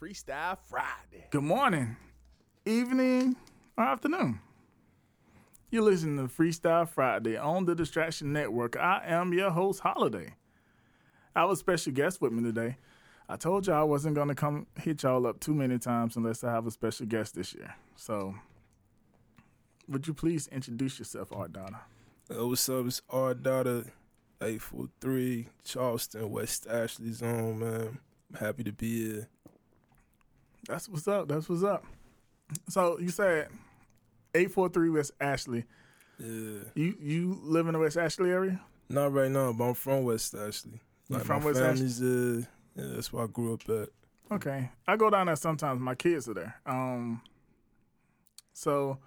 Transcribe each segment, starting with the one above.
Freestyle Friday. Good morning, evening, or afternoon. You're listening to Freestyle Friday on the Distraction Network. I am your host, Holiday. I have a special guest with me today. I told y'all I wasn't going to come hit y'all up too many times unless I have a special guest this year. So, would you please introduce yourself, Art Donna? Uh, what's up? It's our daughter, 843, Charleston, West Ashley Zone, man. I'm happy to be here. That's what's up. That's what's up. So, you said 843 West Ashley. Yeah. You you live in the West Ashley area? Not right now, but I'm from West Ashley. You from my West Ashley? uh, yeah, that's where I grew up at. Okay. I go down there sometimes. My kids are there. Um so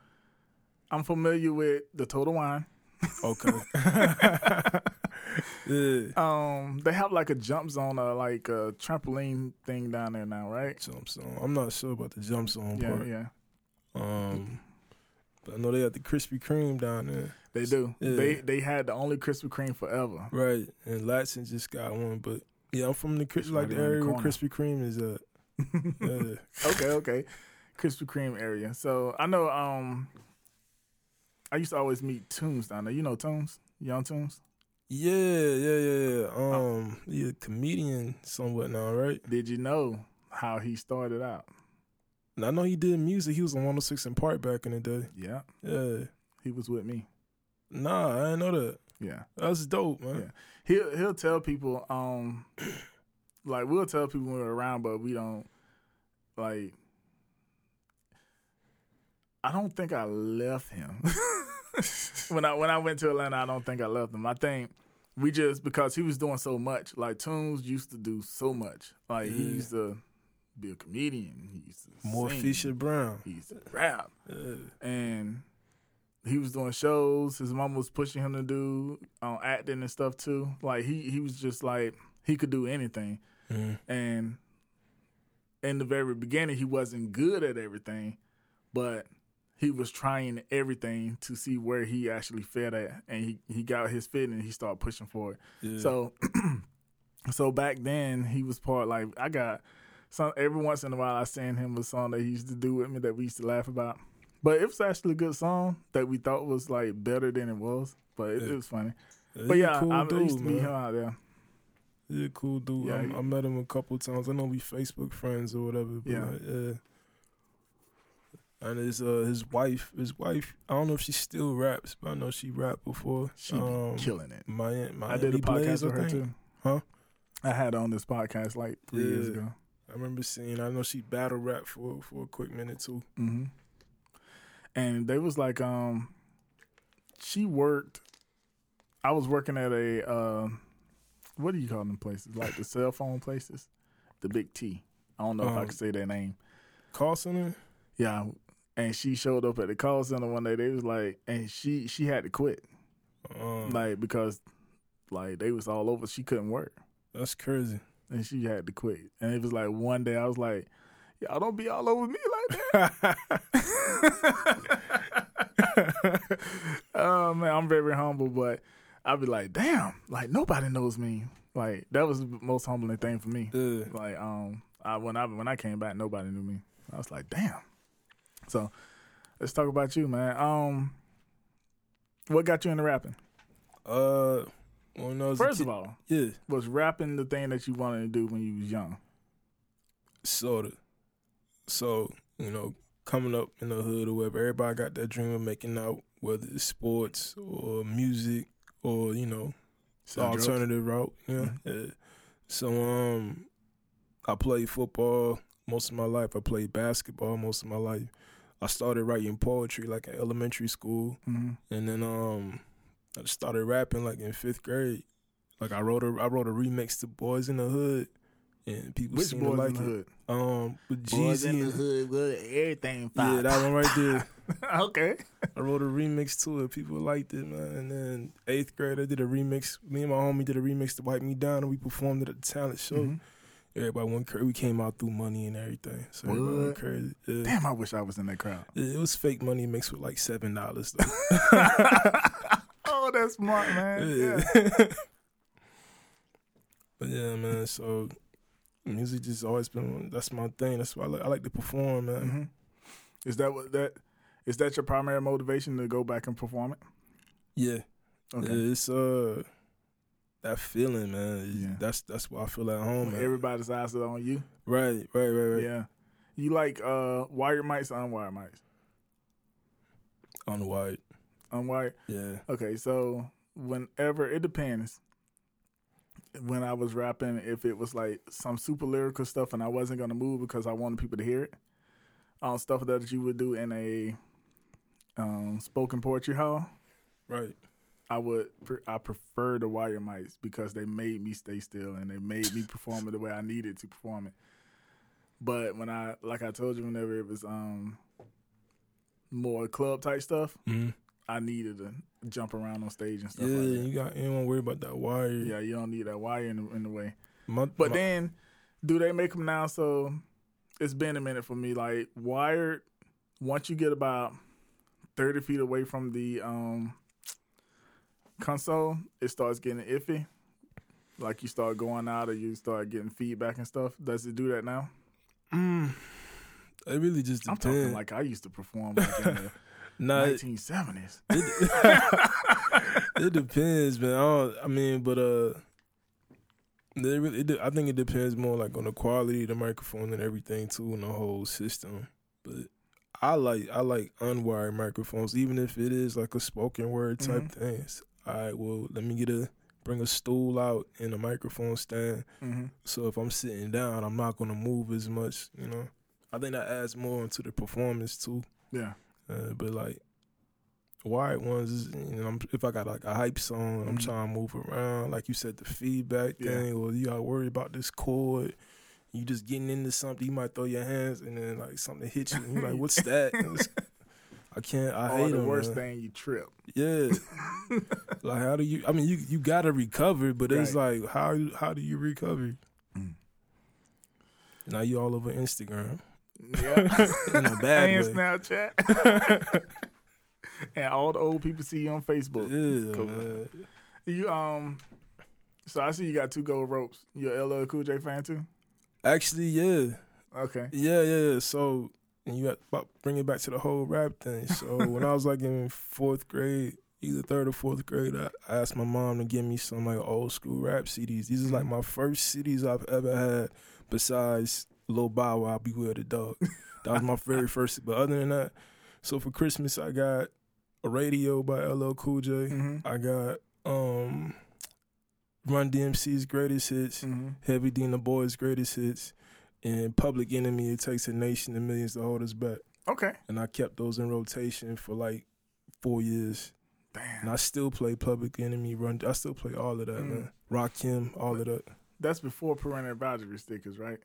I'm familiar with the Total Wine. Okay. yeah. Um they have like a jump zone or like a trampoline thing down there now, right? Jump zone. I'm not sure about the jump zone Yeah, part. yeah. Um, I know they got the Krispy Kreme down there. They do. Yeah. They they had the only Krispy Kreme forever. Right. And Ladson just got one. But yeah, I'm from the, Kris- like the around the area where. Krispy Kreme is at. Yeah. okay, okay. Krispy Kreme area. So I know um I used to always meet Tunes down there. You know Tunes? Young Tunes? Yeah, yeah, yeah, yeah. Um, he's a comedian somewhat now, right? Did you know how he started out? And I know he did music. He was on 106 & Park back in the day. Yeah. Yeah. He was with me. Nah, I didn't know that. Yeah. That's dope, man. Yeah. He'll he'll tell people, um like we'll tell people when we're around, but we don't like I don't think I left him. when I when I went to Atlanta, I don't think I left him. I think we just because he was doing so much. Like Tunes used to do so much. Like he used to be a comedian. He used to More sing. Fisher Brown. He used to rap. Yeah. and he was doing shows. His mom was pushing him to do uh, acting and stuff too. Like he he was just like he could do anything. Mm. And in the very beginning, he wasn't good at everything, but he was trying everything to see where he actually fit at, and he he got his fit and he started pushing for it. Yeah. So, so back then he was part like I got some every once in a while I send him a song that he used to do with me that we used to laugh about. But it was actually a good song that we thought was like better than it was. But it, Yeah. it was funny. He's But yeah, cool I, I dude, used to meet him out there. He's a cool dude. Yeah, I, I met him a couple times. I know we Facebook friends or whatever. But Yeah. like, yeah. And his uh his wife, his wife. I don't know if she still raps, but I know she rapped before. She um, killing it. My, Miami I did a podcast Blaze, with her too. Huh? I had her on this podcast like three years ago. I remember seeing. I know she battle rap for for a quick minute too. hmm And they was like, um, she worked. I was working at a, uh, what do you call them places? Like the cell phone places, the Big T. I don't know if I Um, can say their name. Call center. Yeah, and she showed up at the call center one day. They was like, and she she had to quit, Um, like because like they was all over. She couldn't work, that's crazy. And she had to quit. And it was like one day I was like, y'all don't be all over me like that. oh man, I'm very humble, but I'd be like, damn, like nobody knows me. Like that was the most humbling thing for me. Yeah. Like um, I when I when I came back, nobody knew me. I was like, damn. So let's talk about you, man. Um, what got you into rapping? Uh, when I was First of all, yeah, was rapping the thing that you wanted to do when you was young? sorta. So you know, coming up in the hood or whatever, everybody got that dream of making out, whether it's sports or music or you know, the Sell drugs? alternative route. Yeah. Mhm. yeah. So um, I played football most of my life. I played basketball most of my life. I started writing poetry like in elementary school. Mhm. And then um I just started rapping like in fifth grade. Like I wrote a I wrote a remix to Boys in the Hood and people Which seem to boys like in the it. hood? Um, with Boys Jeezy in the and hood, with everything. yeah, that one right there. okay. I wrote a remix to it. People liked it, man. And then eighth grade, I did a remix. Me and my homie did a remix to Wipe Me Down, and we performed it at the talent show. Mhm. Everybody went crazy. We came out through money and everything. So everybody What? went crazy. Yeah. Damn, I wish I was in that crowd. It it was fake money mixed with like seven dollars though. oh, that's smart, man. Yeah. Yeah. but yeah, man. So music just always been that's my thing. That's why I like, I like to perform, man. hmm Is that what that is that your primary motivation to go back and perform it? Yeah. Okay. It's uh that feeling, man. Yeah. That's that's why I feel at home. When everybody's eyes are on you. right, right, right, right. Yeah. You like uh wired mics or unwired mics? On the white. Yeah. Okay, so whenever it depends. When I was rapping, if it was like some super lyrical stuff and I wasn't gonna move because I wanted people to hear it, um, stuff that you would do in a um, spoken poetry hall, Right. I would pre- I prefer the wire mics because they made me stay still and they made me perform it the way I needed to perform it. But when I like I told you, whenever it was um more club type stuff, Mm-hmm. I needed to jump around on stage and stuff Yeah, like that. you got you don't worry about that wire. Yeah, you don't need that wire in the, in the way. My, But my- then, do they make them now? So it's been a minute for me. Like wired, once you get about thirty feet away from the um console, it starts getting iffy. Like you start going out, or you start getting feedback and stuff. Does it do that now? mm, it really just I'm talking like I used to perform like in the nah, it, 1970s. it depends, man. I, don't, I mean, but uh, it really, it, I think it depends more like on the quality of the microphone and everything too, and the whole system. But I like I like unwired microphones, even if it is like a spoken word type Mhm. thing. All right, well, let me get a bring a stool out and a microphone stand. hmm So if I'm sitting down, I'm not gonna move as much. You know, I think that adds more into the performance too. Yeah. Uh, but like wired ones, you know, I'm, if I got like a hype song, and I'm trying to move around, like you said, the feedback Yeah. thing, or you got to worry about this chord. You just getting into something, you might throw your hands, and then like something hits you, and you're like, "What's that?" I can't. I or hate the them, worst man. thing, you trip. Yeah. like how do you? I mean, you you gotta recover, but it's like how how do you recover? Mm. Now you all over Instagram Yeah. in a bad and way. Snapchat. and all the old people see you on Facebook. Yeah, Cool. You um, so I see you got two gold ropes. You a LL Cool J fan too? Actually, yeah, Okay. yeah, yeah. yeah. So, and you got about bring it back to the whole rap thing. So when I was like in fourth grade, either third or fourth grade, I, I asked my mom to give me some like old school rap CDs. These is like my first CDs I've ever had, besides Lil Bow Wow, Beware the Dog. That was my very first. But other than that, so for Christmas I got a radio by LL Cool J. Mm-hmm. I got um Run DMC's greatest hits. Mm-hmm. Heavy D and the Boys' greatest hits, and Public Enemy. It takes a nation and millions to hold us back. Okay. And I kept those in rotation for like four years, Damn. and I still play Public Enemy. Run. I still play all of that, Mm. man. Rock him, all of that. That's before parental advisory stickers, right?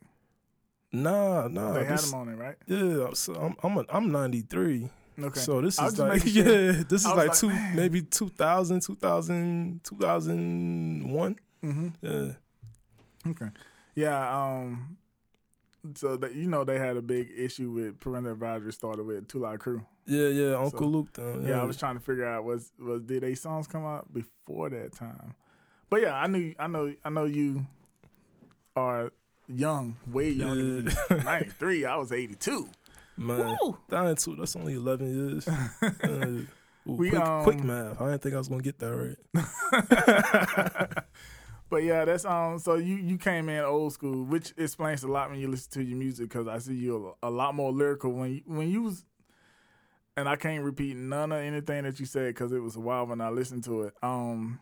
Nah, nah. they had this- them on it, right? yeah, so I'm I'm a, I'm 93. Okay. So this is like sure. yeah, this is like, like, two man. maybe 2000, 2000, 2001. mm-hmm. Yeah. Okay. Yeah. Um. So that you know they had a big issue with parental advisory started with Live Crew. Yeah, yeah, Uncle So- Luke. Though, Yeah, I was trying to figure out was was did they songs come out before that time? But yeah, I knew I know I know you are young, way younger than 93. I was 82. Man, Woo! down to that's only eleven years. Uh, ooh, We, quick, um, quick math. I didn't think I was gonna get that right. but yeah, that's um. So you you came in old school, which explains a lot when you listen to your music because I see you a, a lot more lyrical when you, when you was. And I can't repeat none of anything that you said because it was a while when I listened to it. Um,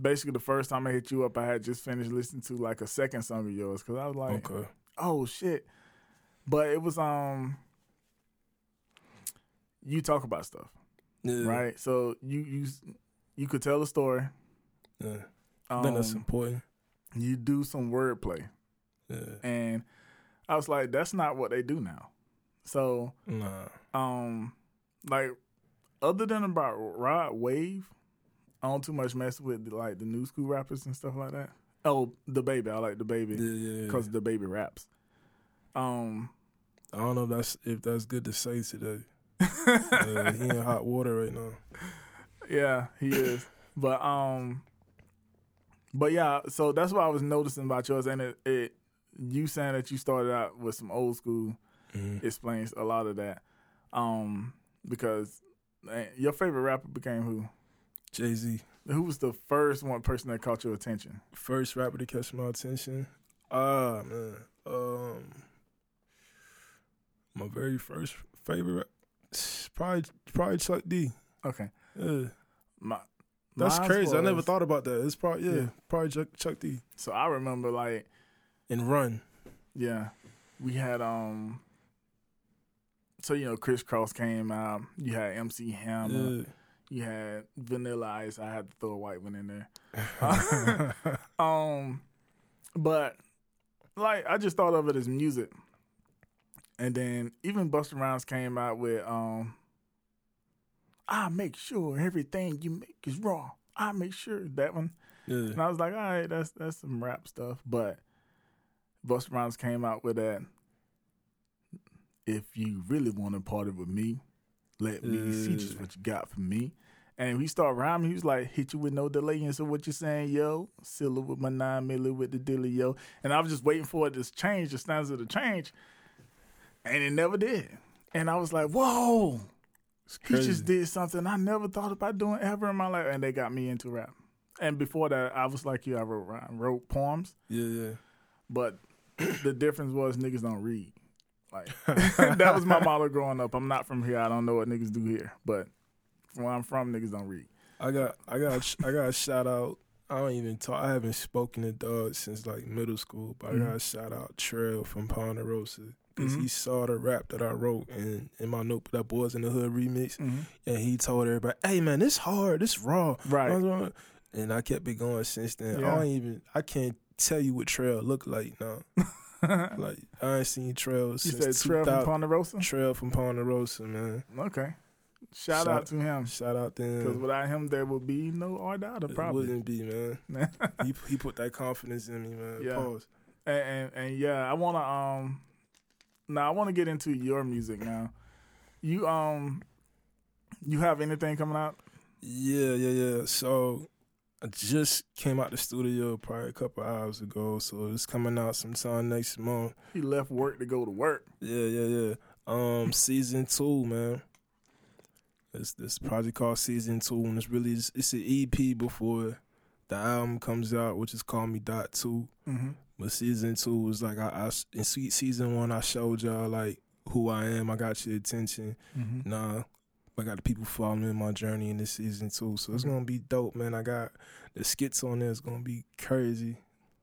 basically the first time I hit you up, I had just finished listening to like a second song of yours because I was like, Okay. oh shit. But it was um. You talk about stuff, Yeah. right? So you you you could tell a story. Yeah. I Um, think that's important. you do some wordplay. Yeah. and I was like, that's not what they do now. So, Nah. um, like other than about Rod Wave, I don't too much mess with like the new school rappers and stuff like that. Oh, DaBaby, I like DaBaby Yeah, yeah. because DaBaby raps. Um, I don't know if that's if that's good to say today. uh, he in hot water right now. yeah, he is. But um, but yeah, so that's what I was noticing about yours, and it, it you saying that you started out with some old school Mhm. explains a lot of that. Um, because eh, your favorite rapper became who? Jay Z, Who was the first one person that caught your attention? first rapper to catch my attention. Ah man, um, my very first favorite, rap- probably probably Chuck D. Okay, Yeah, my that's crazy. I never thought about that. It's probably yeah, Yeah. probably Chuck, Chuck D. So I remember like And Run. yeah, we had um. So you know, Kris Kross came out. You had MC Hammer. Yeah. You had Vanilla Ice. I had to throw a white one in there. Um, but like I just thought of it as music, and then even Busta Rhymes came out with um, I make sure everything you make is raw. I make sure that one, and I was like, all right, that's that's some rap stuff. But Busta Rhymes came out with that. If you really want to party with me, let me see just what you got for me. And we start rhyming. He was like, "Hit you with no delay." And so, what you saying, yo? It with my nine milli with the dilly, yo. And I was just waiting for it to change, the stanza to change, and it never did. And I was like, "Whoa!" He just did something I never thought about doing ever in my life, and they got me into rap. And before that, I was like you. I wrote rhyme- wrote poems, Yeah, yeah. but the difference was niggas don't read. Like that was my motto growing up. I'm not from here. I don't know what niggas do here, but from where I'm from, niggas don't read. I got I got I got a shout out. I don't even talk. I haven't spoken to Doug since like middle school, but I got a shout out Trail from Ponderosa because he Mhm. saw the rap that I wrote in in my note that Boys in the Hood remix, Mm-hmm. and he told everybody, "Hey man, this hard, this raw." Right. And I kept it going since then. Yeah. I don't even I can't tell you what Trail looked like now. like I ain't seen Trail you since said Trev from Ponderosa. Trail from Ponderosa, man. Okay. Shout, Shout- out to him. Shout out to him. Because without him, there would be no Ardada, probably. wouldn't be, man. he he put that confidence in me, man. Yeah. Pause. and, and and yeah, I wanna um now I wanna get into your music now. You um you have anything coming out? Yeah, yeah, yeah. So I just came out the studio probably a couple hours ago, so it's coming out sometime next month. He left work to go to work. Yeah, yeah, yeah. Um, season two, man. It's this project called Season Two, and it's really it's an EP before the album comes out, which is called Me Dot Two. Mm-hmm. But season two was like I, I in sweet season one I showed y'all like who I am. I got your attention. Mm-hmm. Nah, I got the people following my journey in this season too. So it's gonna be dope, man. I got the skits on there. It's gonna be crazy.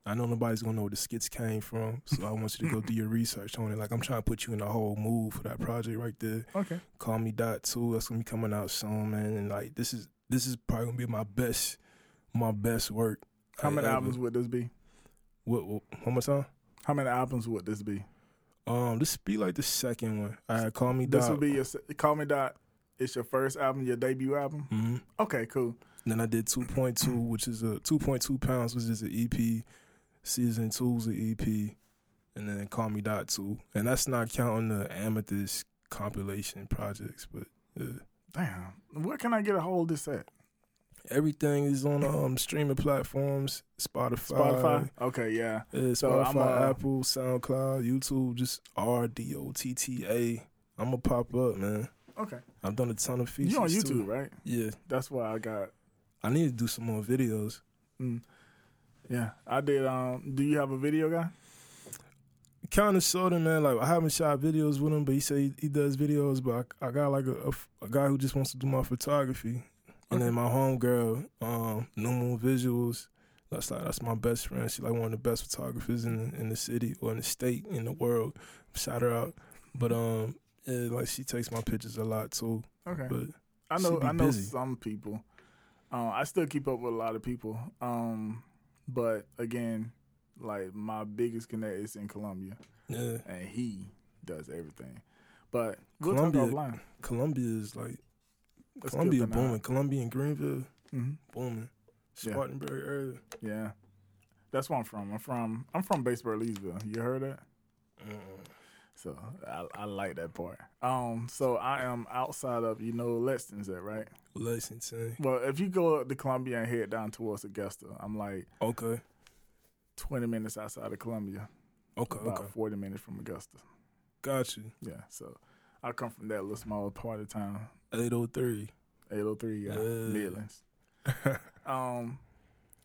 I know nobody's gonna know where the skits came from, so I want you to go do your research on it. Like I'm trying to put you in the whole mood for that project right there. Okay. Call me dot two. That's gonna be coming out soon, man. And like this is this is probably gonna be my best my best work. How like, many ever. albums would this be? What, what one more time? How many albums would this be? Um, this be like the second one. I had call me This dot. will be your se- Call Me Dot. It's your first album, your debut album. hmm Okay, cool. Then I did 2.2, which is a 2.2 pounds, which is an EP. Season two is an EP, and then Call Me Dot two, and that's not counting the Amethyst compilation projects. But uh, Damn. Where can I get a hold of this at? everything is on um streaming platforms, Spotify, Spotify. Okay, yeah. yeah, So Spotify, I'm, uh, Apple, SoundCloud, YouTube, just R D O T T A. I'm gonna pop up, man. Okay. I've done a ton of features. You on too. YouTube, right? Yeah, That's why I got. I need to do some more videos. Mm, yeah, I did. Um, do you have a video guy? kind of sort of man. Like I haven't shot videos with him, but he said he, he does videos. But I, I got like a a guy who just wants to do my photography, and then my homegirl, um, New Moon Visuals. That's like that's my best friend. She's like one of the best photographers in in the city or in the state in the world. Shout her out. But um, yeah, like she takes my pictures a lot too. Okay. But I know I know busy. some people. Uh, I still keep up with a lot of people. Um, but again, like my biggest connect is in Columbia, Yeah, and he does everything. But we'll Columbia-. Columbia is like Let's Columbia booming. Columbia and Greenville hmm booming. Yeah. Spartanburg area. Yeah, that's where I'm from. I'm from I'm from Batesburg, Leesville. You heard that? Mm. So I, I like that part. Um, so I am outside of you know Lexington's at right. Lexington. Well, if you go up to Columbia and head down towards Augusta, I'm like Okay. 20 minutes outside of Columbia, Okay. about Okay. 40 minutes from Augusta. Got you. Yeah, so I come from that little small part of town, Eight oh three. 803 yeah, Yeah. Midlands. Um,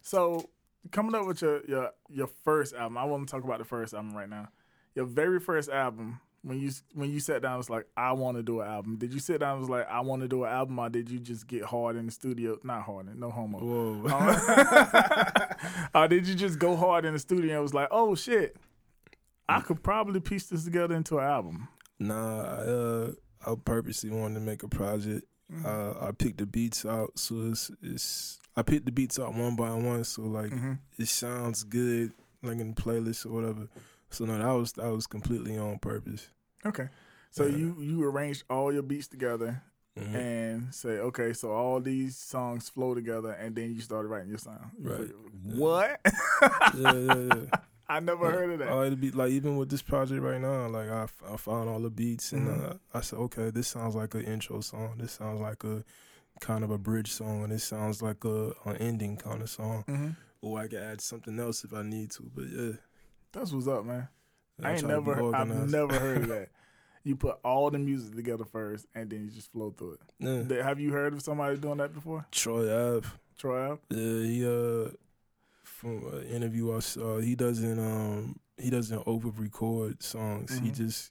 so coming up with your your your first album, I want to talk about the first album right now. Your very first album. When you when you sat down, it's like I want to do an album. Did you sit down? and was like I want to do an album, or did you just get hard in the studio? Not hard, no homo. Whoa. Um, or did you just go hard in the studio and was like, oh shit, I could probably piece this together into an album? Nah, I, uh, I purposely wanted to make a project. Mm-hmm. Uh, I picked the beats out, so it's, it's I picked the beats out one by one, so like Mhm. it sounds good, like in the playlist or whatever. So no, that was that was completely on purpose. Okay. So Yeah. you you arranged all your beats together Mhm. and say, okay, so all these songs flow together, and then you started writing your song. Right. figured, What? yeah, yeah, yeah. I never heard of that. I to be like even with this project right now, like I, I found all the beats and Mhm. uh, I said, okay, this sounds like an intro song. This sounds like a kind of a bridge song, and this sounds like a an ending kind of song. hmm Or I could add something else if I need to. But yeah, That's what's up, man. I ain't never, I've never heard of that. You put all the music together first, and then you just flow through it. Yeah. Have you heard of somebody doing that before? Troy Ave. Troy Ave? Yeah, he uh from an interview I saw, he doesn't um he doesn't over record songs. He Mhm. just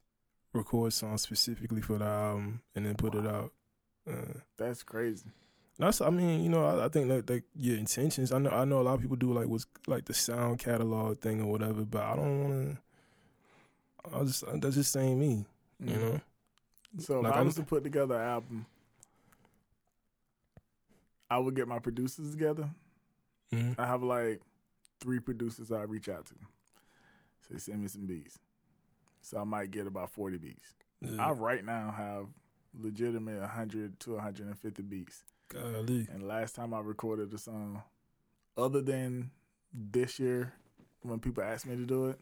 records songs specifically for the album and then put it out. Uh, That's crazy. That's I mean, you know, I, I think that, that your intentions. I know I know a lot of people do like what's like the sound catalog thing or whatever, but I don't want to. I just that just ain't me, you Mhm. know. So if Like, I I'm- was to put together an album, I would get my producers together. Mhm. I have like three producers I reach out to. Say send me some beats. So I might get about forty beats. Yeah, I right now have legitimate hundred to hundred and fifty beats. Golly. And last time I recorded a song, other than this year when people asked me to do it,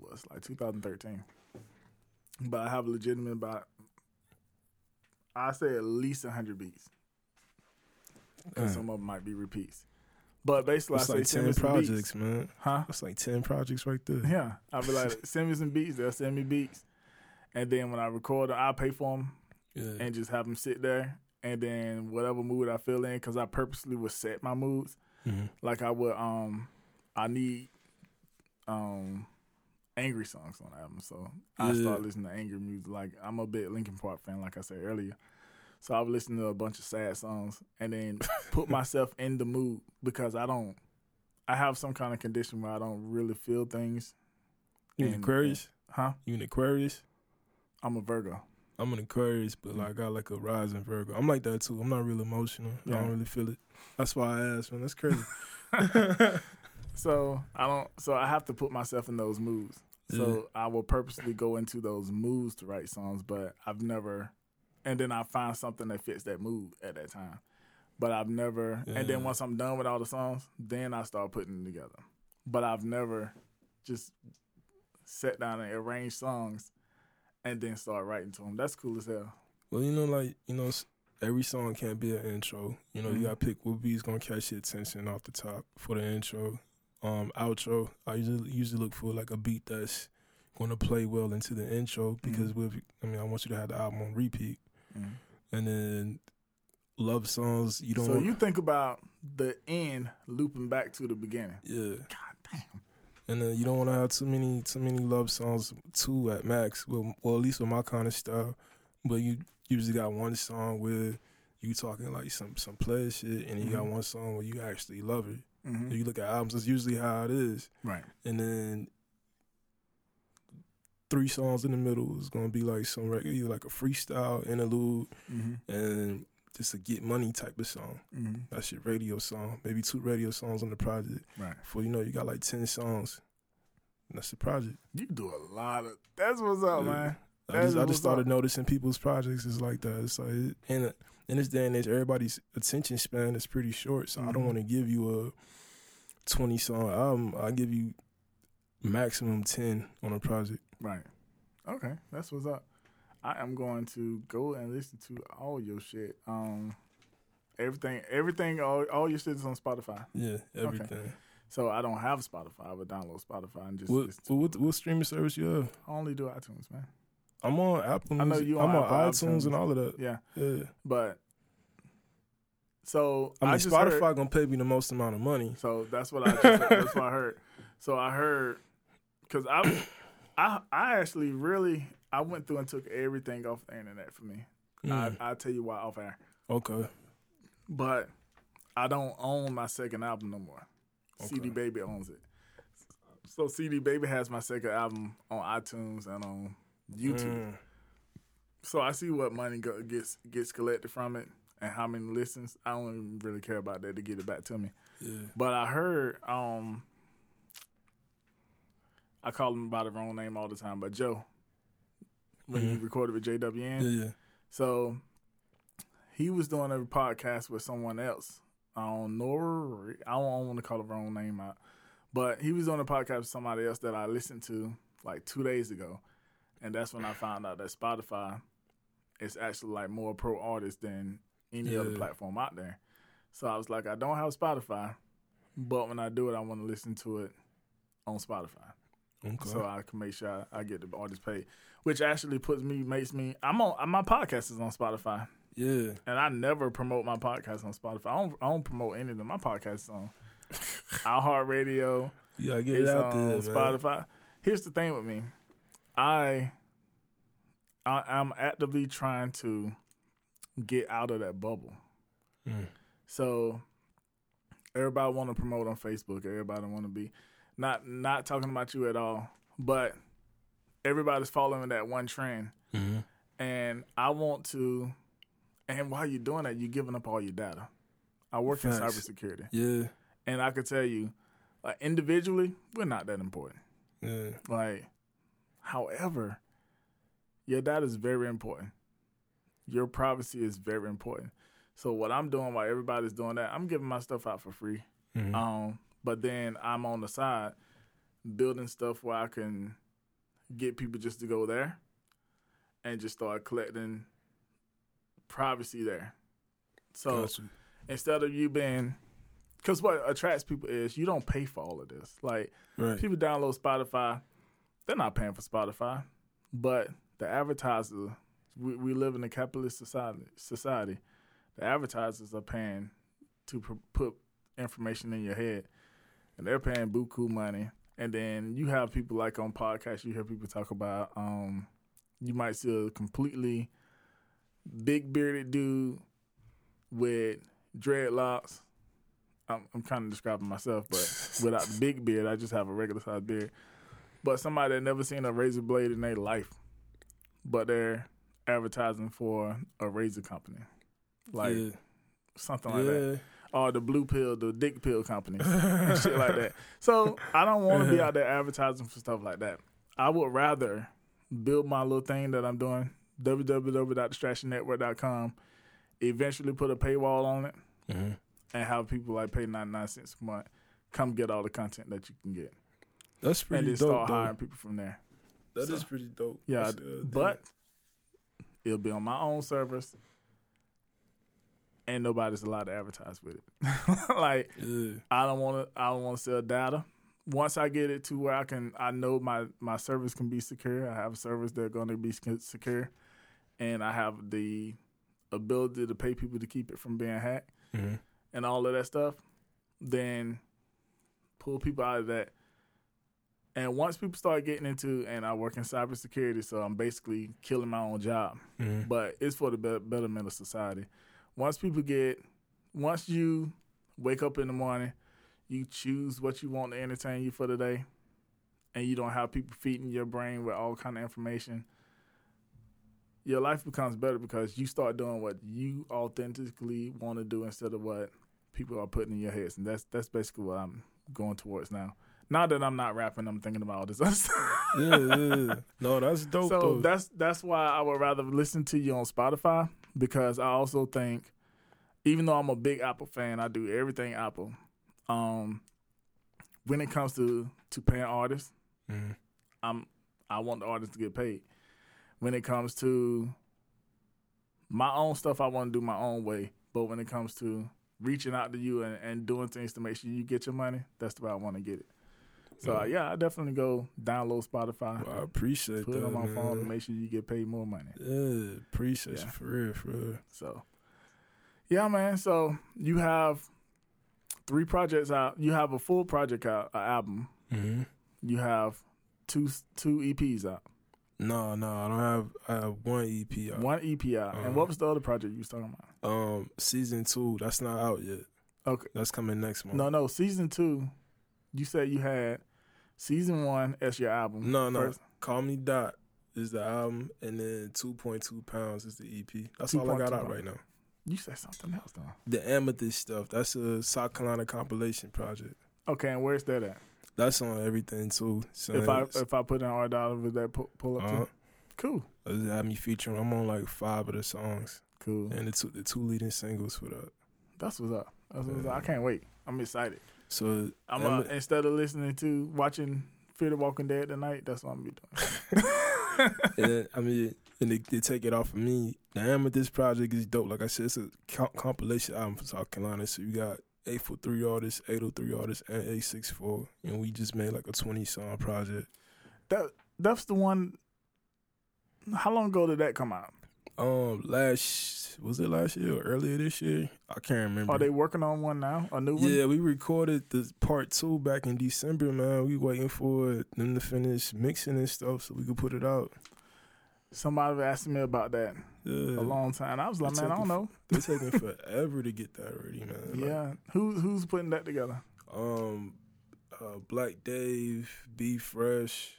was like 2013. But I have legitimate about I say at least 100 beats. 'Cause Uh, some of them might be repeats. But basically, That's I say like send ten projects, beats. man. Huh? It's like ten projects right there. Yeah. I'll be like, send me some beats. They'll send me beats. And then when I record I'll pay for them Yeah. and just have them sit there. And then whatever mood I feel in, because I purposely would set my moods. Mhm. Like I would, um, I need, um, angry songs on the album. So I start listening to angry music. Like I'm a bit Linkin Park fan, like I said earlier. So I would listen to a bunch of sad songs and then put myself in the mood because I don't. I have some kind of condition where I don't really feel things. You an And- Aquarius? Huh? You an Aquarius? I'm a Virgo. I'm an Aquarius, but like I got like a rising Virgo. I'm like that too. I'm not real emotional. I don't really feel it. That's why I asked, man. That's crazy. So I don't. So I have to put myself in those moods. So I will purposely go into those moods to write songs, but I've never. And then I find something that fits that mood at that time. But I've never. And then once I'm done with all the songs, then I start putting them together. But I've never just sat down and arranged songs and then start writing to them. That's cool as hell. well, you know, like you know, every song can't be an intro. You know, Mhm. you gotta pick what beat's gonna catch your attention off the top for the intro. Um, outro, I usually usually look for like a beat that's gonna play well into the intro because with I mean, I want you to have the album on repeat, and then love songs. You don't. so want, you think about the end looping back to the beginning. yeah. God damn. And then you don't want to have too many too many love songs two at max. Well, well, at least with my kind of style. But you usually got one song where you talking like some some play shit, and you got Mhm. one song where you actually love it. Mhm. You look at albums, that's usually how it is. Right. And then three songs in the middle is gonna be like some record, either like a freestyle interlude, Mm-hmm. and just a get money type of song. Mm-hmm. That's your radio song. Maybe two radio songs on the project. Right. Before you know, you got like ten songs. That's the project. You do a lot of. That's what's up, Yeah. man. I just, I just started up. noticing people's projects is like that. It's like in a, in this day and age, everybody's attention span is pretty short. So I don't Mhm. want to give you a twenty song album. I give you maximum ten on a project. Right. Okay, that's what's up. I am going to go and listen to all your shit. Um, everything, everything, all, all your shit is on Spotify. Yeah, everything. So I don't have Spotify. I would download Spotify and just What, listen to what what streaming service you have? I only do iTunes, man. I'm on Apple. I know you. On I'm on iTunes iTunes. and all of that. Yeah, Yeah. but so I mean, just Spotify heard- gonna pay me the most amount of money. So that's what I just, that's what I heard. So I heard because I, I I actually really I went through and took everything off the internet for me. Mm, I I'll tell you why off air, okay. but I don't own my second album no more. CD Baby owns it. So CD Baby has my second album on iTunes and on YouTube. Mm, So I see what money go, gets gets collected from it and how many listens. I don't even really care about that to get it back to me. yeah. But I heard um I call him by the wrong name all the time, but Joe. When he Mhm. recorded with JWN. Yeah. Yeah. So he was doing a podcast with someone else. I don't know I don't want to call the wrong name out. But he was on a podcast with somebody else that I listened to like two days ago. And that's when I found out that Spotify is actually like more pro artists than any other platform out there. So I was like, I don't have Spotify, but when I do it, I want to listen to it on Spotify Okay. so I can make sure I, I get the artist paid, which actually puts me makes me I'm on my podcast is on Spotify, yeah. and I never promote my podcast on Spotify. I don't I don't promote any of them. My podcast is on iHeartRadio. Gotta get It's it out on there, man. Spotify. Here's the thing with me, I, I I'm actively trying to get out of that bubble. Mm. So everybody want to promote on Facebook. Everybody want to be not not talking about you at all, but everybody's following that one trend, hmm and I want to. And while you're doing that, you're giving up all your data. I work in cybersecurity, Yeah. and I could tell you, like individually, we're not that important. Yeah. Like, however, your data is very important. Your privacy is very important. So what I'm doing while everybody's doing that, I'm giving my stuff out for free. Mhm. Um, but then I'm on the side building stuff where I can get people just to go there and just start collecting privacy there. So Got you. instead of you being, because what attracts people is you don't pay for all of this. Like Right. people download Spotify, they're not paying for Spotify, but the advertiser, we, we live in a capitalist society. Society, the advertisers are paying to pr- put information in your head, and they're paying buku money. And then you have people like on podcasts, you hear people talk about, um, you might see a completely big bearded dude with dreadlocks. I'm, I'm kind of describing myself, but without the big beard, I just have a regular sized beard. But somebody that never seen a razor blade in their life, but they're advertising for a razor company, like yeah. something like that, yeah. or the blue pill, the dick pill company, and shit like that. So I don't want to be out there advertising for stuff like that. I would rather build my little thing that I'm doing, www.distractionnetwork.com, eventually put a paywall on it, Mhm. and have people like pay 99 cents a month come get all the content that you can get That's and pretty then dope. start though. hiring people from there That is So- pretty dope. yeah That's, uh, but it'll be on my own service and nobody's allowed to advertise with it like yeah. i don't want to i don't want to sell data once i get it to where i can i know my my service can be secure i have a service that's going to be secure and i have the ability to pay people to keep it from being hacked Mhm. and all of that stuff, then pull people out of that. And once people start getting into, and I work in cybersecurity, so I'm basically killing my own job, Mhm. but it's for the betterment of society. Once people get, once you wake up in the morning, you choose what you want to entertain you for the day, and you don't have people feeding your brain with all kind of information. your life becomes better because you start doing what you authentically want to do instead of what people are putting in your heads, and that's that's basically what I'm going towards now. Now that I'm not rapping, I'm thinking about all this other stuff. yeah, yeah, yeah. No, that's dope. so though. that's that's why I would rather listen to you on Spotify because I also think, even though I'm a big Apple fan, I do everything Apple. Um, when it comes to to paying artists, Mhm. I'm I want the artists to get paid. When it comes to my own stuff, I want to do my own way. But when it comes to reaching out to you and, and doing things to make sure you get your money, that's the way I want to get it. So uh, yeah, I definitely go download Spotify, Well, I appreciate put it that. on my man. phone to make sure you get paid more money. Yeah, appreciate Yeah. for real, for real. So yeah, man. So you have three projects out. You have a full project out, an album. hmm You have two two EPs out, No, no, I don't have. I have one EP out. one EP out. And Uh-huh. what was the other project you was talking about? Um, season two. That's not out yet. Okay. That's coming next month. No, no. Season two. You said you had season one as your album. No, no. First- Call Me Dot is the album, and then two point two pounds is the EP. That's all I got out right now. You said something else though. The Amethyst stuff. That's a South Carolina compilation project. Okay, and where's that at? That's on everything too. So if I if I put in R dollar, would that pull, pull up? uh-huh. too? Cool, had me featuring. I'm on like five of the songs, cool. and the two the two leading singles for that. That's what's up. That's what's up. I can't wait. I'm excited. So I'm uh, instead of listening to watching Fear the Walking Dead tonight. That's what I'm gonna be doing. and I mean, and they, they take it off of me. The Amethyst project is dope. Like I said, it's a co- compilation album from South Carolina. So you got 843 artists, 803 artists, and 864. And we just made like a 20 song project. that that's the one. How long ago did that come out? Um, last, was it last year or earlier this year? I can't remember. Are they working on one now? A new one? yeah, we recorded the part two back in December, man. We waiting for them to finish mixing and stuff so we could put it out. Somebody asked me about that Yeah. a long time. I was like, It's man, I don't know. They're taking forever to get that ready, man. Like, Yeah, who's who's putting that together? Um, uh, Black Dave, B Fresh.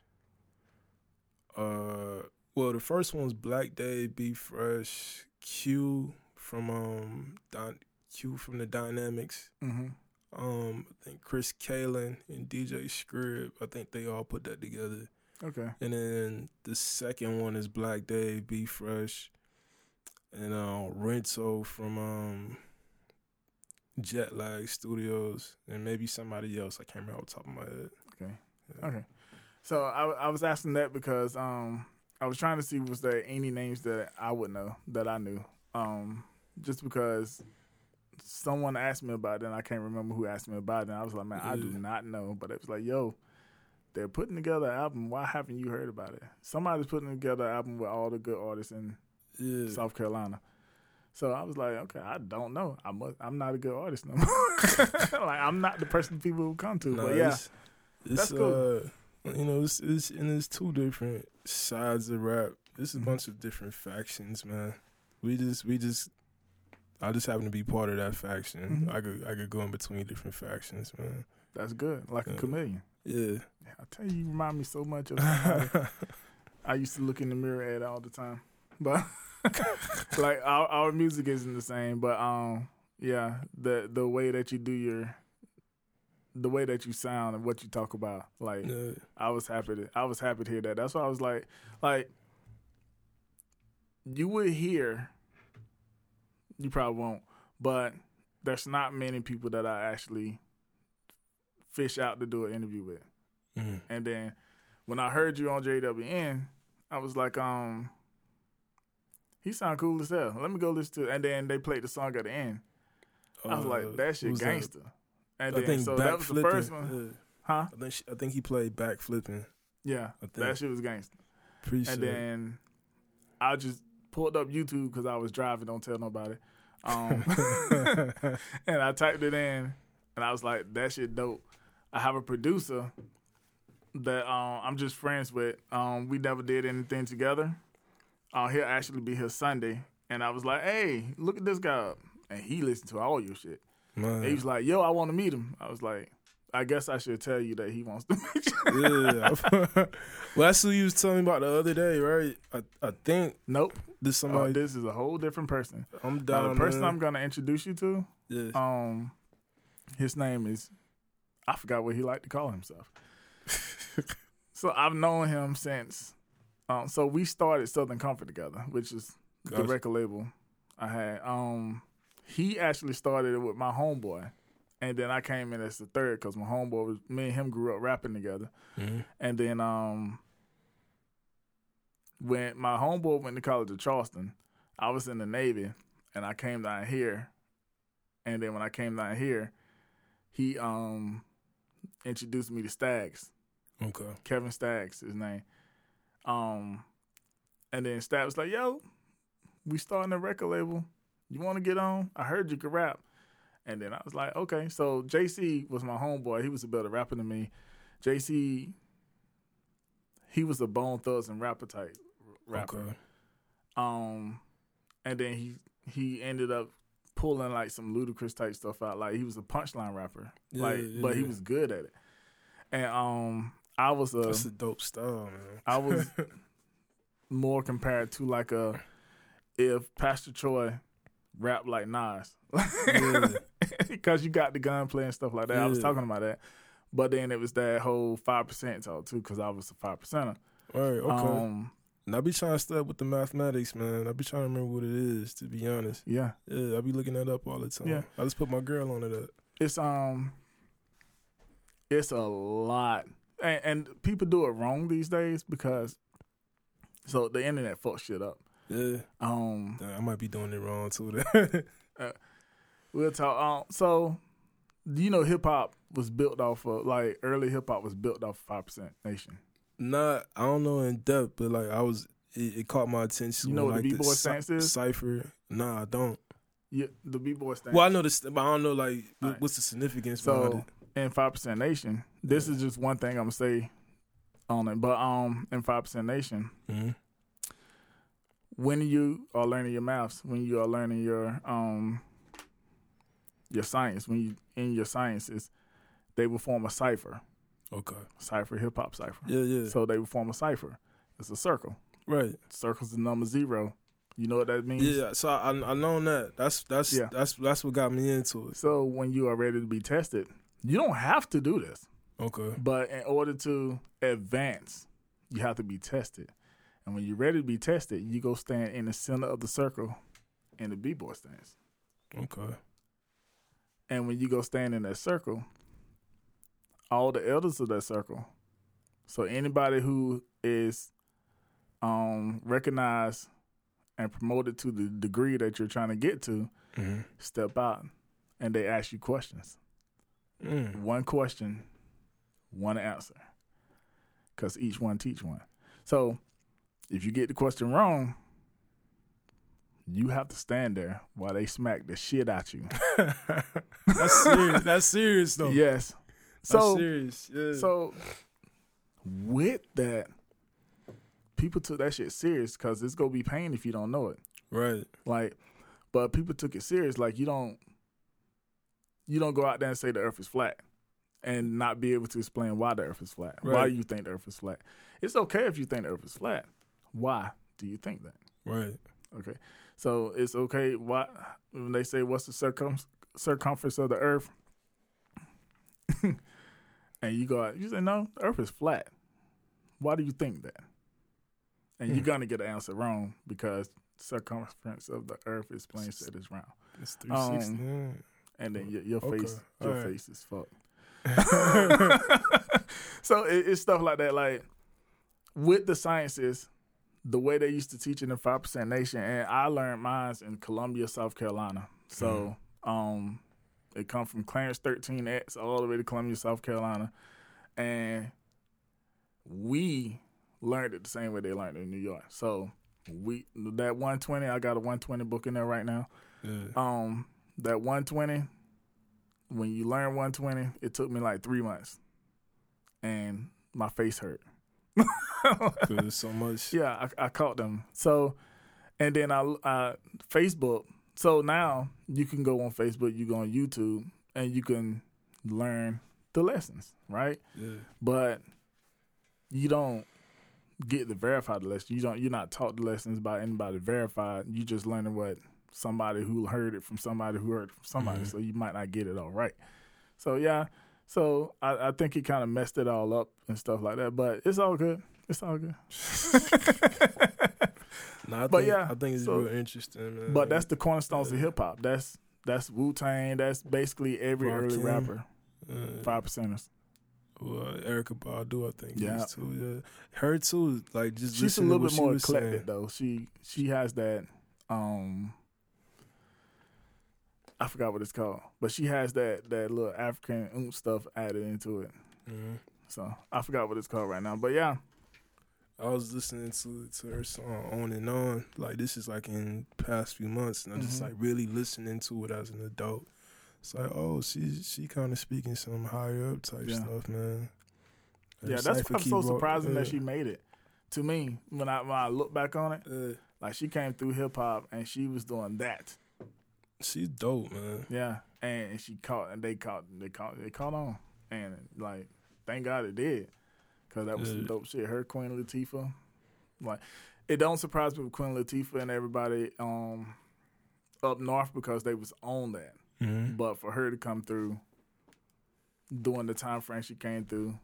Uh, well, the first one's Black Day, B Fresh, Q from um, Don, Q from the Dynamics. hmm Um, I think Chris Kalen and DJ Scrib. I think they all put that together. Okay. And then the second one is Black Day, B Fresh, and uh, Renzo from um, Jet Lag Studios, and maybe somebody else. I can't remember off the top of my head. Okay. Yeah. Okay. So I, I was asking that because um I was trying to see was there any names that I would know that I knew. Um just because someone asked me about it and I can't remember who asked me about it and I was like, Man, I do not know. But it was like, yo, they're putting together an album. Why haven't you heard about it? Somebody's putting together an album with all the good artists in Yeah. South Carolina. So I was like, okay, I don't know. I'm a, I'm not a good artist no more. like I'm not the person people will come to. No, but yeah, it's, it's That's cool. uh, you know, it's, it's and it's two different sides of rap. This is a bunch of different factions, man. We just, we just, I just happen to be part of that faction. Mhm. I could, I could go in between different factions, man. that's good. Like a Yeah. chameleon. Yeah. I tell you, you remind me so much of I used to look in the mirror at all the time. But like our, our music isn't the same, but um yeah, the the way that you do your the way that you sound and what you talk about, like yeah. I was happy to I was happy to hear that. That's why I was like like you would hear you probably won't, but there's not many people that I actually fish out to do an interview with. Mhm. And then when I heard you on JWN, I was like, um, he sound cool as hell. Let me go listen to. And then they played the song at the end. I was Uh, like, that shit who's that? And I then think so that was the first one, Yeah. huh? I think she, I think he played back flipping. Yeah, that shit was gangster. Appreciate. And then I just pulled up YouTube because I was driving. Don't tell nobody. Um, and I typed it in, and I was like, "That shit dope." I have a producer that um, I'm just friends with. Um, we never did anything together. Uh, he'll actually be here Sunday, and I was like, "Hey, look at this guy," and he listened to all your shit. Man, And he was like, "Yo, I want to meet him." I was like, I guess I should tell you that he wants to meet you. yeah. well, that's who you was telling me about the other day, right? I I think Nope. this Oh, somebody. this is a whole different person. I'm Now, the person man. I'm gonna introduce you to, Yeah. um, his name is I forgot what he liked to call himself. so I've known him since. Um, so we started Southern Comfort together, which is the record label I had. Um, he actually started it with my homeboy, and then I came in as the third because my homeboy was me and him grew up rapping together. Mhm. And then um when my homeboy went to college at Charleston, I was in the Navy and I came down here. And then when I came down here, he um introduced me to Staggs. Okay. Kevin Staggs, his name. Um and then Staggs was like, yo, we starting a record label. You wanna get on? I heard you could rap. And then I was like, okay. So JC was my homeboy. He was a better rapper than me. JC, he was a Bone Thugs and rapper type rapper. Okay. Um, and then he he ended up pulling like some Ludacris type stuff out. Like he was a punchline rapper, Yeah, like, yeah, but he was good at it. And um, I was a That's a dope style, man. I was more compared to like a if Pastor Troy rap like Nas, Yeah. because you got the gunplay and stuff like that. I was talking about that, but then it was that whole five percent talk too, because I was a five percenter. All right. Okay. Um, and I be trying to stay up with the mathematics, man. I be trying to remember what it is. To be honest. yeah, Yeah, I be looking that up all the time. Yeah. I just put my girl on it. Up. it's um, it's a lot, and, and people do it wrong these days because so the internet fucks shit up. Yeah. Um, I might be doing it wrong too. Then. We'll talk. Um, so, you know, hip hop was built off of like early hip hop was built off Five Percent Nation. Not, I don't know in depth, but like I was, it, it caught my attention. You know when, what the like, B-boy cy- stance is? Cipher. Nah, I don't. Yeah, the B boy stand. Well, I know this, but I don't know like Alright. what's the significance so it. in Five Percent Nation, this is just one thing I'm gonna say on it. But um, in Five Percent Nation, hmm when you are learning your maths, when you are learning your um your science, when you in your sciences, they will form a cipher, Okay. cipher, hip hop cipher. Yeah, yeah. So they will form a cipher. It's a circle. right. Circle's the number zero. You know what that means? Yeah. So I I know that. That's that's Yeah. that's that's what got me into it. So when you are ready to be tested, you don't have to do this, Okay. but in order to advance, you have to be tested. And when you're ready to be tested, you go stand in the center of the circle in the b-boy stance. Okay. And when you go stand in that circle, all the elders of that circle, so anybody who is um, recognized and promoted to the degree that you're trying to get to, hmm step out and they ask you questions. Mm. One question, one answer. Because each one teach one. So if you get the question wrong, you have to stand there while they smack the shit out you. that's serious. That's serious though. yes. That's So serious. Yeah. so with that, people took that shit serious because it's gonna be pain if you don't know it. right. Like, but people took it serious. Like you don't, you don't go out there and say the Earth is flat, and not be able to explain why the Earth is flat. Why you think the Earth is flat? It's okay if you think the Earth is flat. Why do you think that? Right. Okay, so it's okay. Why when they say what's the circum circumference of the Earth, and you go out, you say no, the Earth is flat. Why do you think that? And you're Hmm. gonna get the answer wrong because circumference of the Earth is plain said is round, It's 360. Um, and then your, your Okay, face, your alright. face is fucked. so it, it's stuff like that. Like with the sciences, the way they used to teach it in Five Percent Nation, and I learned mine in Columbia, South Carolina. So um, it come from Clarence Thirteen X all the way to Columbia, South Carolina, and we learned it the same way they learned it in New York. So we that 120, I got a 120 book in there right now. yeah. Um, that 120, when you learn 120, it took me like three months, and my face hurt. Cause so much. Yeah, I, I caught them. So, and then I, uh, Facebook. So now you can go on Facebook, you go on YouTube, and you can learn the lessons, right? Yeah. But you don't get the verified lesson. You don't. You're not taught the lessons by anybody verified. You just learning what somebody who heard it from somebody who heard it from somebody. Mhm. So you might not get it all right. So yeah. So I, I think he kind of messed it all up and stuff like that. But it's all good. It's all good. No, I But think, yeah, I think it's so- real interesting, man. But that's the cornerstones of hip hop. That's that's Wu Tang. That's basically every early Rakim. rapper. uh, Five percenters. well, Erykah Badu, I think. Yeah. Yeah. Too, yeah. Her too. Like just She's a little bit more eclectic saying. though. She she has that um I forgot what it's called. But she has that that little African oomph stuff added into it. Mhm. So I forgot what it's called right now. But yeah. I was listening to to her song on and on. Like this is like in past few months, and I'm just Mhm. like really listening to it as an adult. It's like, oh, she she kind of speaking some higher up type Yeah. stuff, man. Her Yeah, that's why I'm so surprising that she made it. To me, when I when I look back on it, like she came through hip hop and she was doing that. She's dope, man. Yeah, and she caught, and they caught, they caught, they caught on, and like, thank God it did, cause that was some dope shit. Her Queen Latifah, like, it don't surprise me with Queen Latifah and everybody um up north because they was on that, Mm-hmm. but for her to come through during the time frame she came through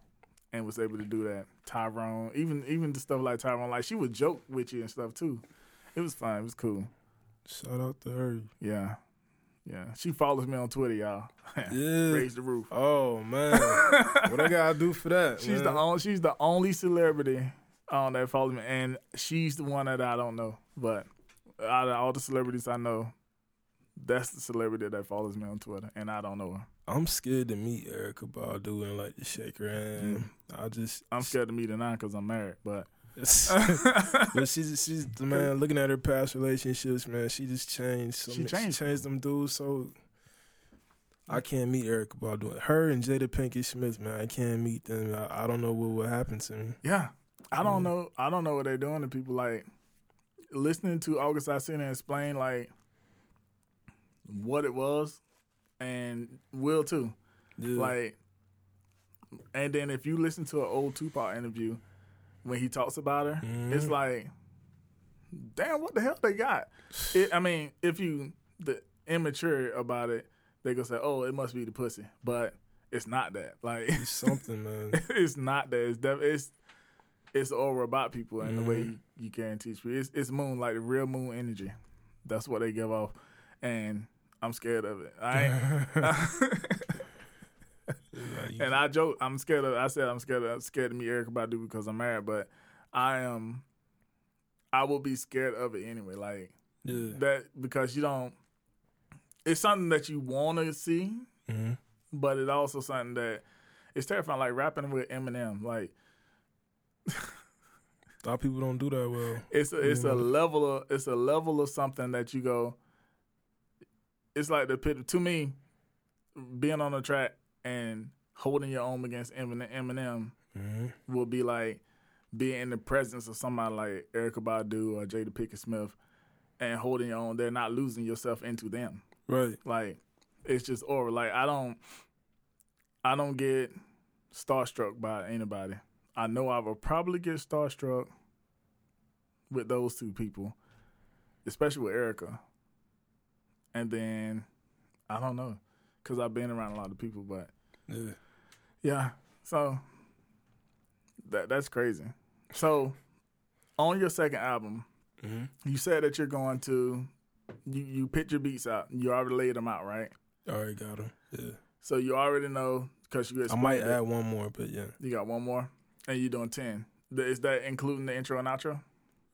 and was able to do that, Tyrone, even even the stuff like Tyrone, like she would joke with you and stuff too. It was fun. It was cool. Shout out to her. Yeah, yeah. She follows me on Twitter, y'all. Yeah. Raise the roof. Oh man, what I gotta do for that? She's the only she's the only celebrity um, that follows me, and she's the one that I don't know. But out of all the celebrities I know, that's the celebrity that follows me on Twitter, and I don't know her. I'm scared to meet Erykah Badu and like to shake her hand. I just I'm scared to meet her now because I'm married. But but she's she's the man looking at her past relationships, man. She just changed. So She changed. She changed them dudes. So I can't meet Eric Erykah Badu. Her and Jada Pinkett Smith, man. I can't meet them. I, I don't know what would happen to me. yeah, I don't know. I don't know what they're doing to people. Like listening to August Alsina explain like what it was, and Will too. Yeah. Like, and then if you listen to an old Tupac interview when he talks about her, it's Mhm. like, damn, what the hell they got? It, I mean, if you the immature about it, they gonna say, oh, it must be the pussy, but it's not that. Like, it's something, man. it's not that. It's def- it's it's over about people and the way Mhm. you, you can teach people. It's, it's moon, like the real moon energy. That's what they give off, and I'm scared of it. I ain't. Like, you- And I joke, I'm scared of. I said I'm scared of scared to meet Erykah Badu because I'm married, but I am. I will be scared of it anyway. Like yeah. that because you don't. It's something that you want to see, Mhm. but it's also something that it's terrifying. Like rapping with Eminem, like A lot of people don't do that well. it's a, it's a level of it's a level of something that you go. It's like the pit to me, being on the track and holding your own against Eminem. Eminem hmm will be like being in the presence of somebody like Erykah Badu or Jada Pinkett Smith and holding your own. They're not losing yourself into them. Right. Like it's just over. Like I don't, I don't get starstruck by anybody. I know I will probably get starstruck with those two people, especially with Erykah. And then I don't know, cause I've been around a lot of people, but Yeah. Yeah. So that that's crazy. So on your second album, hmm you said that you're going to you you picked your beats out. You already laid them out, right? Already got them. Yeah. So you already know because you I might add one more, but yeah. You got one more, and you're doing ten. Is that including the intro and outro?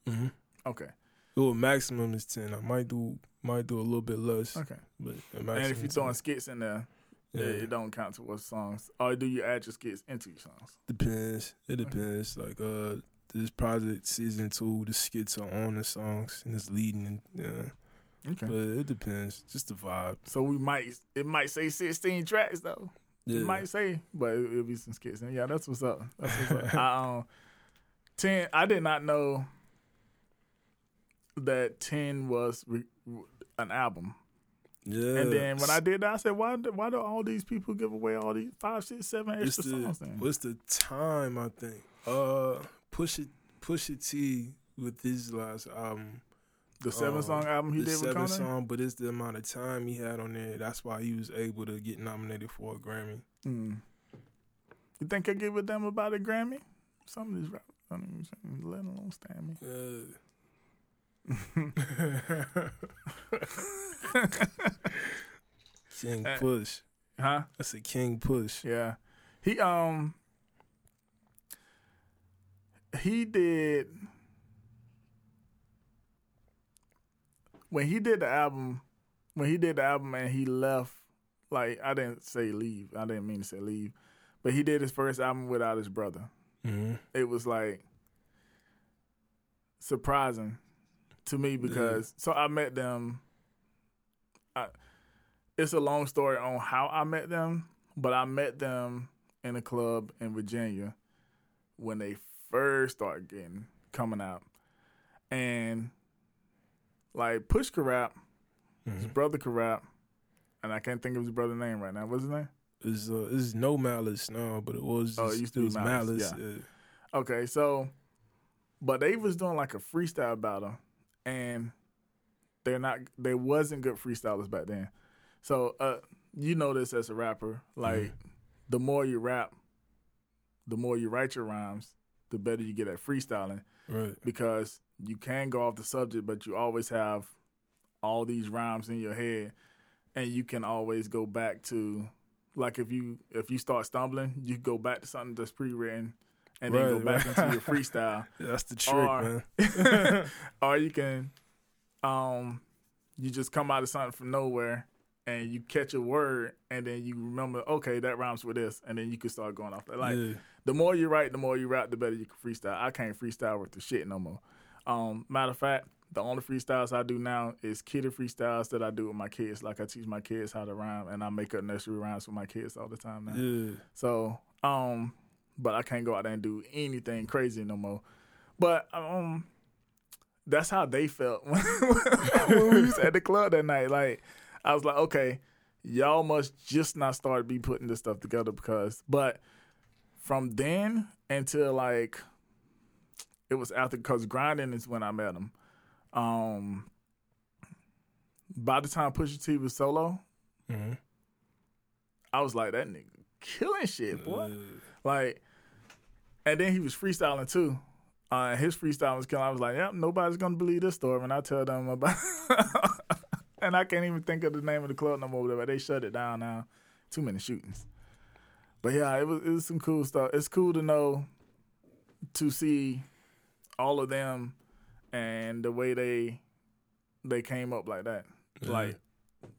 hmm Okay, Well, maximum is ten. I might do might do a little bit less, okay. but And if you're 10. throwing skits in there, yeah, it, don't count towards songs. Or do you add your skits into your songs? depends. It depends. Like uh, this project season two, the skits are on the songs and it's leading. And, yeah, Okay. but it depends. Just the vibe. So we might it might say 16 tracks though. Yeah. It might say, but it, it'll be some skits. And yeah, that's what's up. That's what's up. I, um, ten. I did not know that ten was re- an album. Yeah. And then when I did that, I said, why do, why do all these people give away all these five, six, seven extra the songs? Then? what's the time? I think. Uh, push it, Pusha T with his last album. The seven uh, song album he did with seven Kanye. song, but it's the amount of time he had on there. That's why he was able to get nominated for a Grammy. Mm. You think I give a damn about a Grammy? Some of these rappers don't even let alone stand me. Uh. King Push. Huh? That's a King Push. Yeah. He um he did when he did the album when he did the album and he left like I didn't say leave. I didn't mean to say leave. But he did his first album without his brother. hmm It was like surprising to me because so I met them I, it's a long story on how I met them, but I met them in a club in Virginia when they first started getting coming out. And like Push could rap, his brother could rap, and I can't think of his brother's name right now. What's his name? It's uh, it's no malice now, but it was Oh, it used to be Malice, malice. yeah. yeah. Okay, so but they was doing like a freestyle battle and they're not they wasn't good freestylers back then. So uh you know this as a rapper, like the more you rap, the more you write your rhymes, the better you get at freestyling Right. because you can go off the subject but you always have all these rhymes in your head and you can always go back to like if you if you start stumbling, you go back to something that's pre-written and then go back right. into your freestyle. That's the trick, Or- man. or you can um you just come out of something from nowhere and you catch a word and then you remember okay that rhymes with this and then you can start going off that like yeah. the more you write the more you rap the better you can freestyle i can't freestyle with the shit no more um matter of fact the only freestyles i do now is kiddie freestyles that i do with my kids like i teach my kids how to rhyme and i make up nursery rhymes with my kids all the time now Yeah. so, um, but I can't go out there and do anything crazy no more. But um, that's how they felt when, when we was at the club that night. Like, I was like, okay, y'all must just not start be putting this stuff together because. But from then until like, it was after because grinding is when I met him. Um, by the time Pusha T was solo, hmm I was like, that nigga killing shit, boy. Like, and then he was freestyling too. Uh, his freestyle was killing. I was like, yep, nobody's gonna believe this story when I tell them about. and I can't even think of the name of the club no more. But they shut it down now. Too many shootings. But yeah, it was it was some cool stuff. It's cool to know to see all of them and the way they they came up like that. Yeah. Like,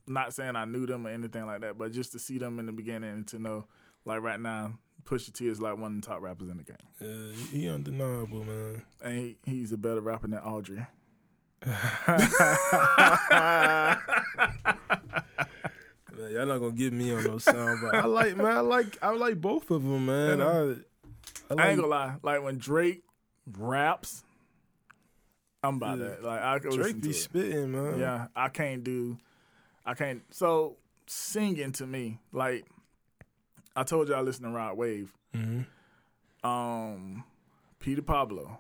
not saying I knew them or anything like that, but just to see them in the beginning and to know, like right now, Pusha T is like one of the top rappers in the game, Yeah, he undeniable, man. and he, he's a better rapper than Aubrey. Man, y'all not gonna get me on no sound, but I like man, I like I like both of them, man. I, I, like, I ain't gonna lie, like when Drake raps, I'm about Yeah. that. Like I could Drake be it. spitting, man. Yeah, I can't do, I can't. So singing to me, like I told you, I listen to Rod Wave. hmm Um, Petey Pablo,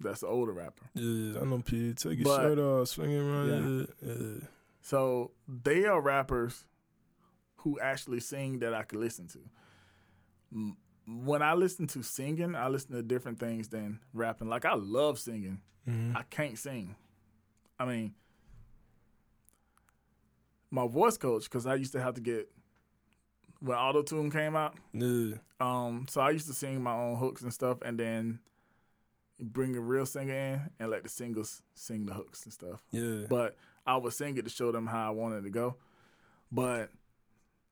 that's the older rapper. Yeah, I know Peter. Take your But- shirt off, swinging around. Yeah. yeah. So they are rappers who actually sing that I could listen to. When I listen to singing, I listen to different things than rapping. Like I love singing. Mhm. I can't sing. I mean, my voice coach, because I used to have to get when Auto Tune came out. Yeah. Um, so I used to sing my own hooks and stuff, and then bring a real singer in and let the singers sing the hooks and stuff. Yeah. But I would sing it to show them how I wanted to go. But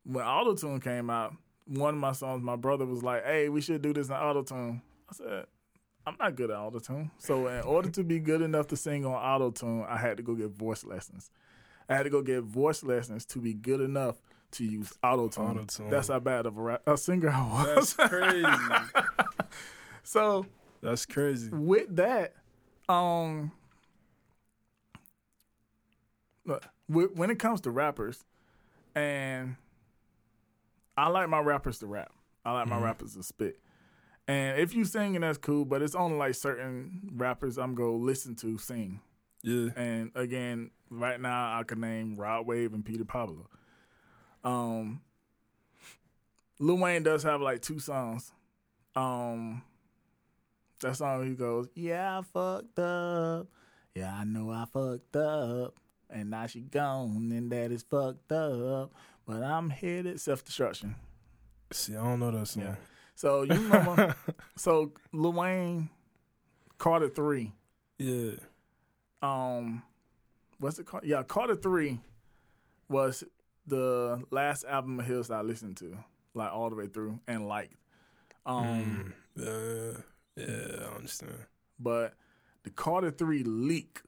when Auto Tune came out, one of my songs, my brother was like, "Hey, we should do this in Auto Tune." I said, "I'm not good at Auto Tune." So in order to be good enough to sing on Auto Tune, I had to go get voice lessons. I had to go get voice lessons to be good enough to use Auto Tune. That's how bad of a, rap- a singer I was. That's crazy. so That's crazy. with that, um, look, when it comes to rappers, and I like my rappers to rap. I like my Mhm. rappers to spit. And if you singing, that's cool. But it's only like certain rappers I'm gonna listen to sing. Yeah. And again, right now I can name Rod Wave and Petey Pablo. Um, Lil Wayne does have like two songs. Um, that song he goes, "Yeah, I fucked up. Yeah, I know I fucked up, and now she gone, and that is fucked up. But I'm headed self destruction. See, I don't know that song. Yeah. So you remember? so Lil Wayne, Carter Three. yeah. um what's it called? Yeah, Carter Three was the last album of his I listened to, like all the way through and liked. Um Mm, yeah. Yeah, I understand. but the Carter Three leak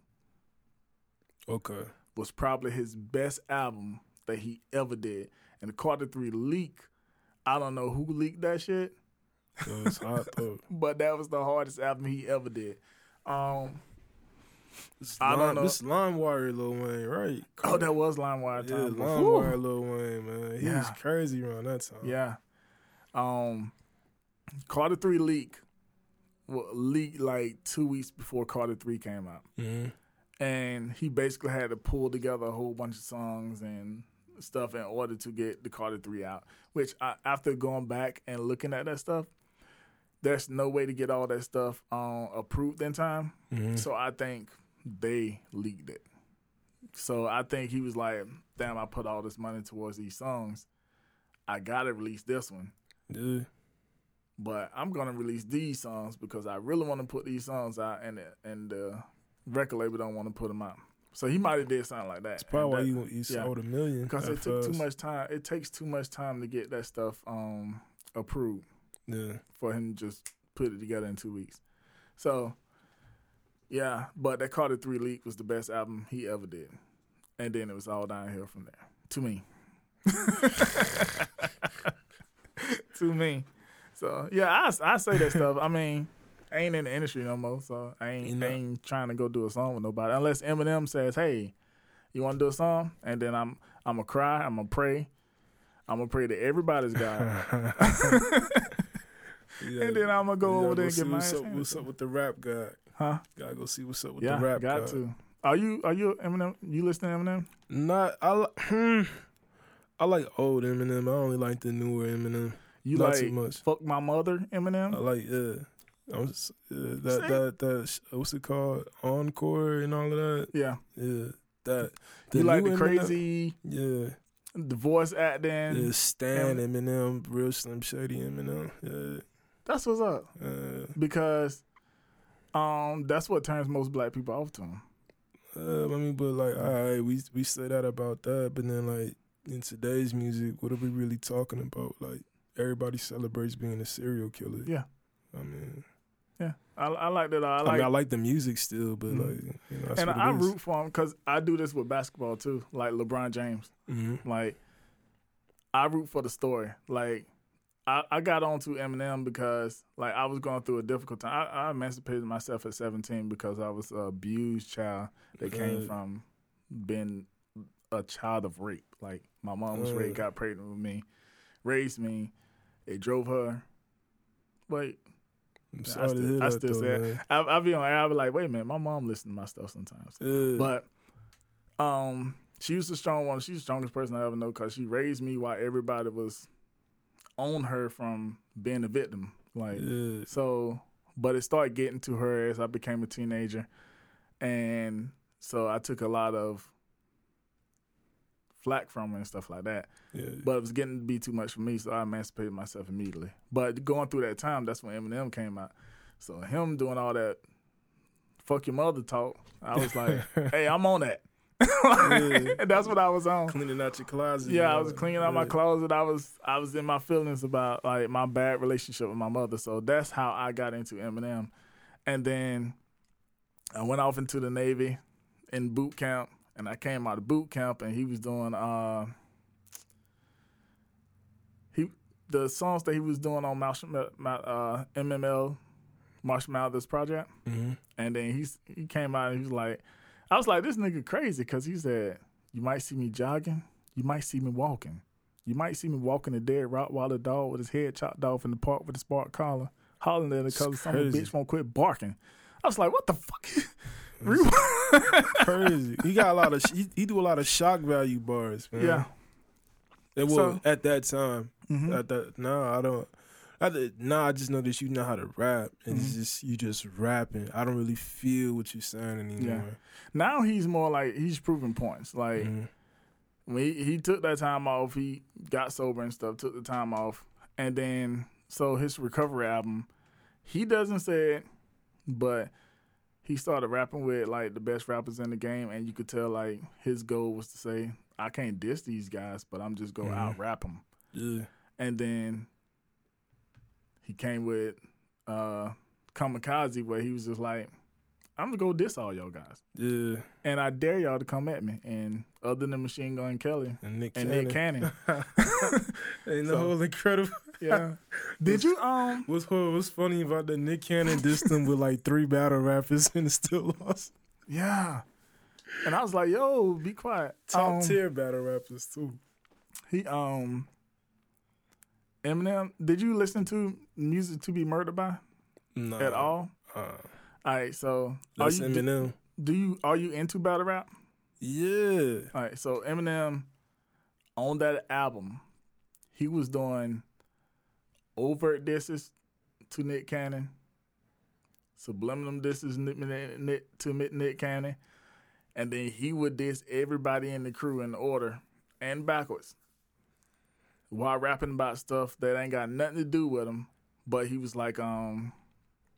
Okay. was probably his best album that he ever did. And the Carter Three leak, I don't know who leaked that shit, So it's hot though. but that was the hardest album he ever did. Um This I don't Lime- know. This LimeWire Lil Wayne, right? oh that was LimeWire yeah, time. LimeWire Lil Wayne, man. He was crazy around that time. Yeah. Um, Carter Three leak, well, leaked like two weeks before Carter Three came out, hmm and he basically had to pull together a whole bunch of songs and stuff in order to get the Carter Three out. Which I, after going back and looking at that stuff, there's no way to get all that stuff um, approved in time. hmm So I think they leaked it. So I think he was like, "Damn, I put all this money towards these songs. I gotta release this one." Yeah. but I'm gonna release these songs because I really want to put these songs out, and and the record label don't want to put them out. So he might have did something like that. That's probably why that- you, you yeah. sold a million. because it took too much time. It takes too much time to get that stuff um approved Yeah. for him to just put it together in two weeks. So yeah, but that Carter Three leak was the best album he ever did, and then it was all downhill from there. To me. to me. So yeah, I, I say that stuff. I mean, I ain't in the industry no more, so I ain't, You know. I ain't trying to go do a song with nobody unless Eminem says, "Hey, you want to do a song?" And then I'm I'm gonna cry, I'm gonna pray, I'm gonna pray to everybody's God, Yeah. and then I'm gonna go You over there and get my up, what's up with the rap guy. Huh? Gotta go see what's up with Yeah, the rap got guy. to. Are you are you Eminem? You listen to Eminem? Not I. Hmm. I like old Eminem. I only like the newer Eminem. You Not like too much. fuck my mother Eminem? I like yeah. Just, yeah that that that what's it called encore and all of that. yeah. Yeah, that. The You like the crazy Yeah, the voice acting? yeah. Stan Eminem, real Slim Shady Eminem. Yeah, That's what's up. uh, because um that's what turns most black people off to him. uh, I mean, but like, all right, we we say that about that, but then like in today's music, what are we really talking about? Like everybody celebrates being a serial killer. Yeah. I mean, Yeah, I, I like that. I I, like, mean, I like the music still, but Mhm. like, you know, and I is. root for him because I do this with basketball too. Like LeBron James, Mhm. like I root for the story. Like I, I got onto Eminem because like I was going through a difficult time. I, I emancipated myself at 17 because I was a abused child that came from being a child of rape. Like my mom was raped, got pregnant with me, raised me. It drove her. Wait, I'm I sorry to still- I still though, say I, I'll be on. I'll be like, wait a minute, my mom listened to my stuff sometimes. But um, she was the strong one. She's the strongest person I ever know because she raised me while everybody was on her from being a victim. Like yeah. so, but it started getting to her as I became a teenager, and so I took a lot of flack from her and stuff like that. Yeah. But it was getting to be too much for me, so I emancipated myself immediately. But going through that time, that's when Eminem came out. So him doing all that fuck your mother talk, I was like, hey, I'm on that. Yeah. that's what I was on. cleaning out your closet. Yeah, I was cleaning out my closet. I was I was in my feelings about like my bad relationship with my mother. So that's how I got into Eminem. And then I went off into the Navy in boot camp and I came out of boot camp and he was doing uh he the songs that he was doing on uh, MML Marshall Mathers project. Mhm. And then he's he came out and he was like, I was like, this nigga crazy because he said, You might see me jogging. You might see me walking. You might see me walking a dead Rottweiler dog with his head chopped off in the park with a spark collar, hollering at it because some bitch won't quit barking. I was like, what the fuck? Crazy. He got a lot of. He, he do a lot of shock value bars, man. yeah. It was So- at that time. Mhm. At that, no, I don't. I did, nah, I just know that you know how to rap, and Mhm. just you just rapping. I don't really feel what you're saying anymore. Now he's more like he's proving points. Like Mhm. when he, he took that time off, he got sober and stuff, took the time off, and then so his recovery album, he doesn't say it, but he started rapping with like the best rappers in the game, and you could tell like his goal was to say, I can't diss these guys, but I'm just gonna Mhm. out rap them. Yeah. And then he came with uh Kamikaze, where he was just like, I'm gonna go diss all y'all guys. Yeah. And I dare y'all to come at me. And other than Machine Gun Kelly And Nick and Cannon. Nick Cannon. Ain't the So- whole incredible. Yeah. Did you um What's what's funny about that? Nick Cannon dissed him with like three battle rappers and still lost. Yeah. And I was like, yo, be quiet. Top Um, tier battle rappers too. He um Eminem, did you listen to music to be murdered by No. at all? Uh, All right, so are you Eminem. do you are you into battle rap? Yeah. All right, so Eminem on that album, he was doing overt disses to Nick Cannon, subliminal disses to Nick Nick Cannon, and then he would diss everybody in the crew in order and backwards while rapping about stuff that ain't got nothing to do with him. But he was like, um,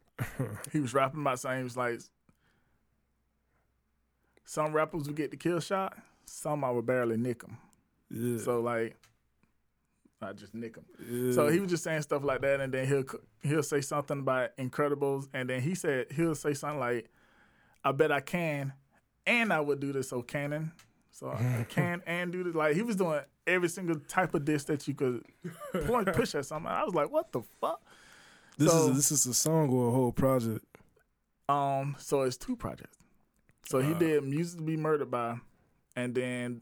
he was rapping about something. He was like, some rappers would get the kill shot, some I would barely nick them. Yeah. So like, I just nick them. yeah. So he was just saying stuff like that, and then he'll he'll say something about Incredibles, and then he said he'll say something like, "I bet I can, and I would do this." So canon, so I can and do this. Like he was doing every single type of diss that you could point push at something. I was like, "What the fuck?" this so- is this is a song or a whole project. Um, so it's two projects. So he Uh. did music to be murdered by, and then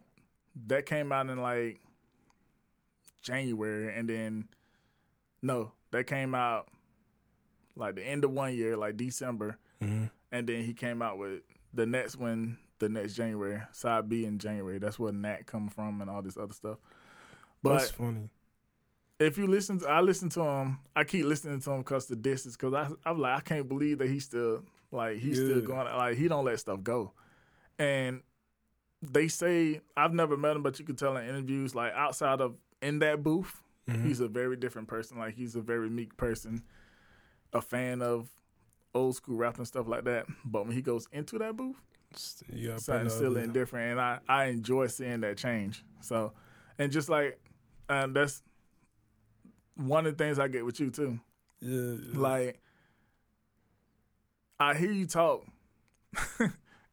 that came out in like January, and then no, that came out like the end of one year, like December, Mhm. and then he came out with the next one, the next January, side B in January. That's where Nat come from and all this other stuff. But That's funny. if you listen to, I listen to him. I keep listening to him because the distance. Because I, I'm like, I can't believe that he's still like he's still Yeah. going. Like he don't let stuff go. And they say I've never met him, but you can tell in interviews, like outside of in that booth, Mhm. he's a very different person. Like he's a very meek person, a fan of old school rap and stuff like that. But when he goes into that booth, You something still there. indifferent, and I I enjoy seeing that change. So, and just like, and that's one of the things I get with you too. Yeah. Like, I hear you talk,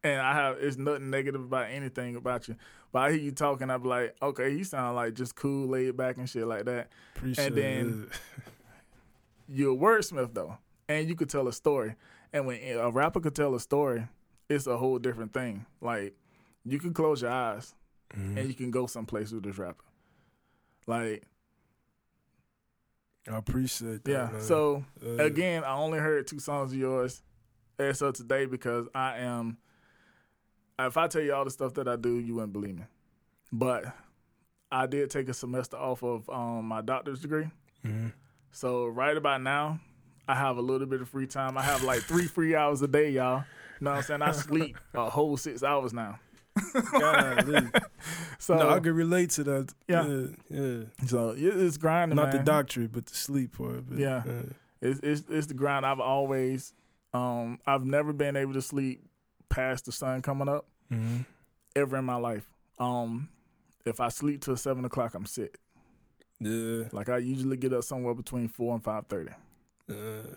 and I have it's nothing negative about anything about you, but I hear you talking, and I'm like, okay, you sound like just cool, laid back, and shit like that. Appreciate and then- it. You're a wordsmith though, and you could tell a story. And when a rapper could tell a story, it's a whole different thing. Like, you can close your eyes Mhm. and you can go someplace with this rapper. Like, I appreciate that. yeah. man. So Uh, again, I only heard two songs of yours as of today because I am. If I tell you all the stuff that I do, you wouldn't believe me. But I did take a semester off of um, my doctor's degree. mhm. So right about now, I have a little bit of free time. I have like three free hours a day, y'all. Know what I'm saying? I sleep a whole six hours now. So no, I can relate to that. Yeah. yeah, yeah. so it's grinding, Not the man. doctorate, but the sleep part. But, Yeah. uh, It's, it's it's the grind. I've always, um, I've never been able to sleep past the sun coming up mhm. ever in my life. Um, if I sleep till seven o'clock, I'm sick. Yeah. Like I usually get up somewhere between four and five thirty. Uh,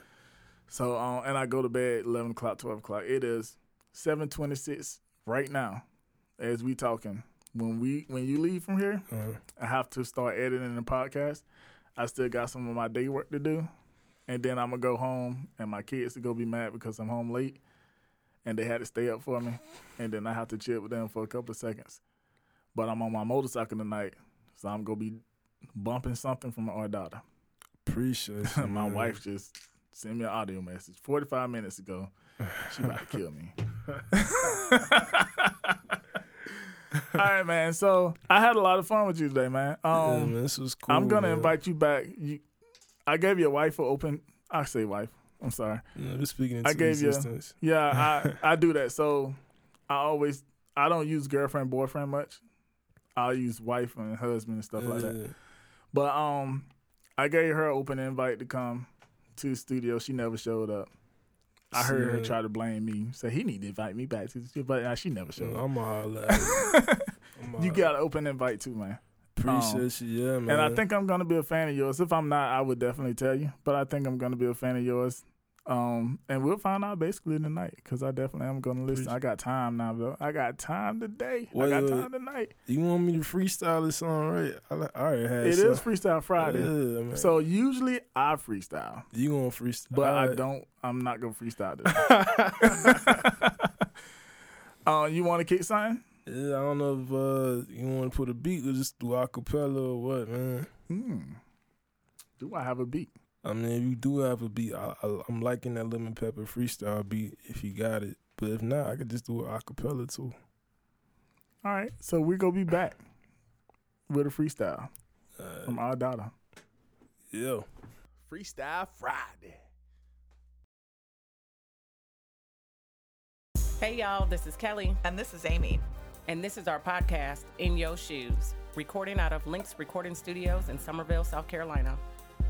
So um, and I go to bed eleven o'clock, twelve o'clock. It is seven twenty six right now, as we talking. When we when you leave from here, uh, I have to start editing the podcast. I still got some of my day work to do, and then I'm gonna go home, and my kids are gonna be mad because I'm home late, and they had to stay up for me, and then I have to chill with them for a couple of seconds. but I'm on my motorcycle tonight, so I'm gonna be bumping something from our daughter. Appreciate my wife just sent me an audio message 45 minutes ago. She about to kill me. All right, man. So I had a lot of fun with you today, man. Yeah, Um, man, this was cool. I'm gonna man. invite you back. You, I gave your wife an open. I say wife. I'm sorry. Just speaking I gave you- Yeah, I I do that. So I always I don't use girlfriend boyfriend much. I'll use wife and husband and stuff like that. Yeah. But um, I gave her an open invite to come to the studio. She never showed up. I heard her try to blame me, say he need to invite me back to the studio, but uh, she never showed up. I'm a holla. I'ma You got an open invite too, man. appreciate you, yeah, man. And I think I'm gonna be a fan of yours. If I'm not, I would definitely tell you. But I think I'm gonna be a fan of yours. Um, and we'll find out basically tonight because I definitely am gonna listen. I got time now, though. I got time today. Wait, I got time tonight. you want me to freestyle this song, right? I, I already had. It some. is Freestyle Friday. Yeah. So usually I freestyle, you gonna freestyle? but I don't. I'm not gonna freestyle today. uh, you want to kick something? Yeah, I don't know if uh, you want to put a beat or just do acapella or what, man. Hmm. Do I have a beat? I mean, if you do have a beat, I, I, I'm liking that lemon pepper freestyle beat if you got it. But if not, I could just do an acapella too. All right. So we're gonna be back with a freestyle Uh, from our daughter. yeah. Freestyle Friday. Hey y'all, this is Kelly, And this is Amy. and this is our podcast, In Your Shoes, recording out of Links Recording Studios in Summerville, South Carolina.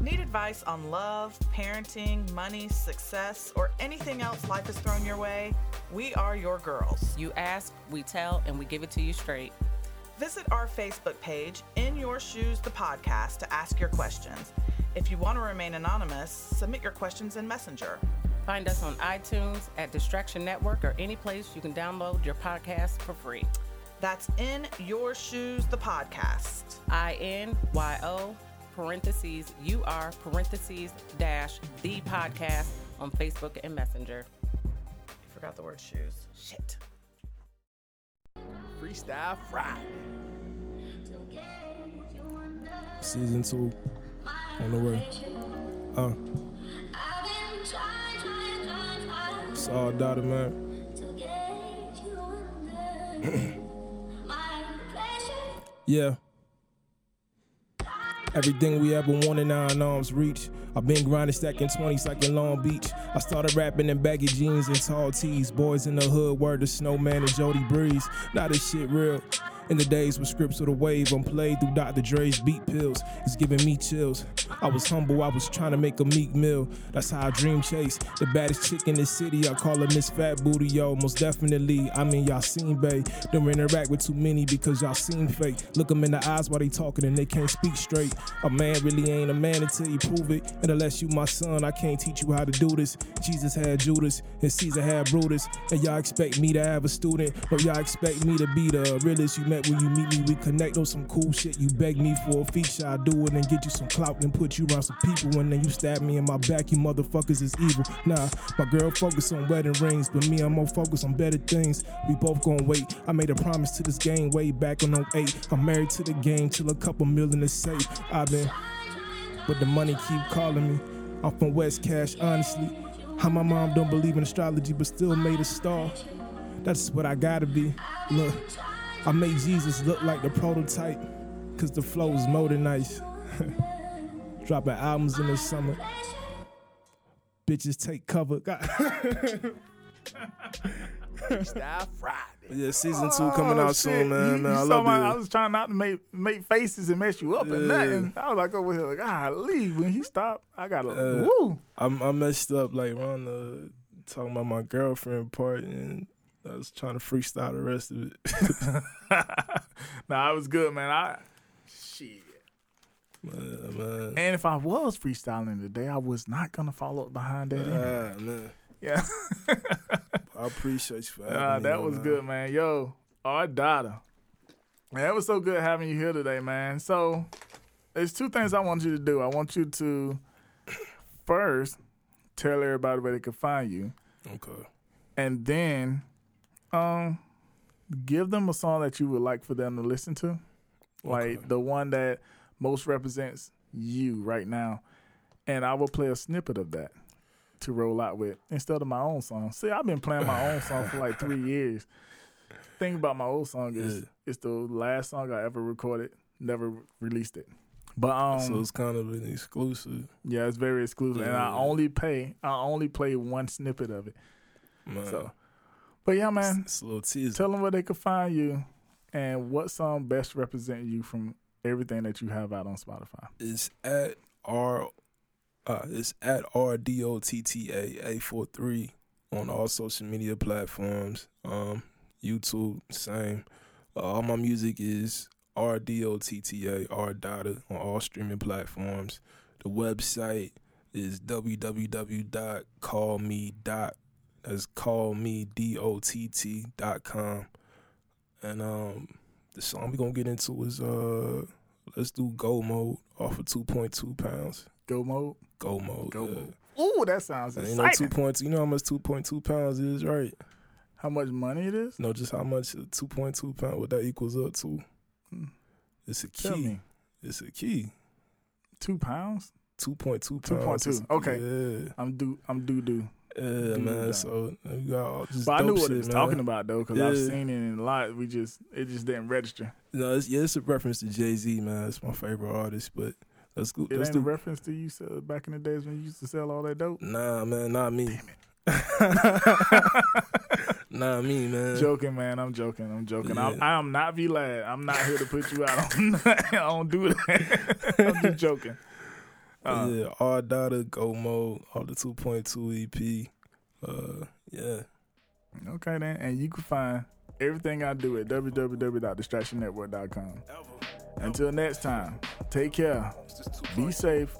Need advice on love, parenting, money, success, or anything else life has thrown your way? We are your girls. You ask, we tell, and we give it to you straight. Visit our Facebook page, In Your Shoes, the podcast, to ask your questions. If you want to remain anonymous, submit your questions in Messenger. Find us on iTunes, at Distraction Network, or any place you can download your podcast for free. That's In Your Shoes, the podcast. I N Y O parentheses U R parentheses dash the podcast on Facebook and Messenger. You forgot the word shoes. Shit. Freestyle Friday. Season two on the way. Uh, it's all daughter, man. Yeah. Everything we ever wanted now in arm's reach. I've been grinding, stacking 20s like in Long Beach. I started rapping in baggy jeans and tall tees. Boys in the hood, word to Snowman and Jody Breeze. Now this shit real. In the days when scripts of the wave unplayed through Dr. Dre's beat pills, it's giving me chills. I was humble, I was trying to make a meek meal. That's how I dream chase. The baddest chick in the city, I call her Miss Fat Booty, yo. Most definitely, I mean, y'all seen Bay. Don't interact with too many because y'all seen fake. Look them in the eyes while they talking and they can't speak straight. A man really ain't a man until you prove it. And unless you my son, I can't teach you how to do this. Jesus had Judas and Caesar had Brutus. And y'all expect me to have a student, or y'all expect me to be the realest you met when you meet me. We connect on some cool shit. You beg me for a feature, I do it and get you some clout and put you around some people. And then you stab me in my back, you motherfuckers is evil. Nah, my girl focus on wedding rings, but me, I'm more focused on better things. We both gon' wait. I made a promise to this game way back on 08. I'm married to the game till a couple million is safe. I've been, but the money keep calling me. I'm from West Cash, honestly. How my mom don't believe in astrology, but still made a star. That's what I gotta be. Look, I made Jesus look like the prototype, cause the flow is more than nice. Dropping albums in the summer. Bitches take cover. God. Freestyle Friday. yeah, season two coming Oh, out soon, man. Man, you I saw love my- it. I was trying not to make make faces and mess you up and Yeah. nothing. I was like over here like, ah, leave. When he stopped, I got to Uh, woo. I'm, I messed up like around the talking about my girlfriend part, and I was trying to freestyle the rest of it. nah, I was good, man. I shit. man, man. And if I was freestyling today, I was not gonna follow up behind that. either. Ah, man. yeah, I appreciate you for having Ah, me, that was man. good, man. Yo, our daughter. Man, it was so good having you here today, man. So, there's two things I want you to do. I want you to first tell everybody where they can find you, Okay. and then, um, give them a song that you would like for them to listen to, like Okay. the one that most represents you right now, and I will play a snippet of that to roll out with instead of my own song. See, I've been playing my own song for like three years. Thing about my old song is Yeah. it's the last song I ever recorded, never released it. But um, so it's kind of an exclusive. yeah, it's very exclusive, and I only pay I only play one snippet of it. Man. So, but yeah, man, It's a little teaser. tell them where they can find you, and what song best represent you from everything that you have out on Spotify. It's at R. Uh, it's at R D O T T A A four three on all social media platforms. Um, YouTube, same. Uh, all my music is R D O T T A R Data on all streaming platforms. The website is www.callme. That's callme d o t t dot com. And um, the song we're gonna get into is uh, let's do go mode off of two point two pounds. Go mode. Go mode. Go yeah. mode. Ooh, that sounds And you know two exciting. point two. You know how much two point two pounds is, right? How much money it is? No, just how much two point two pound what that equals up to. Hmm. It's a key. It's a key. Two pounds. Two point two pounds. 2.2, okay. Yeah. I'm do. I'm doo doo. Yeah, man. So you got all just But I knew what shit, it was man. talking about though, because I've seen it in a lot. We just it just didn't register. No, it's, yeah, it's a reference to Jay Z, man. It's my favorite artist, but let's go. It let's ain't a do. reference to you sell, back in the days when you used to sell all that dope. Nah, man, not me. Nah me, man. Joking, man. I'm joking. I'm joking. I'm, I am not Vlad. I'm not here to put you out. on I don't do that. I'm just joking. But Uh, yeah, all data, go mode, all the 2.2 EP. Uh, yeah. Okay, then. And you can find everything I do at www.distractionnetwork.com. Until next time, take care. Be safe.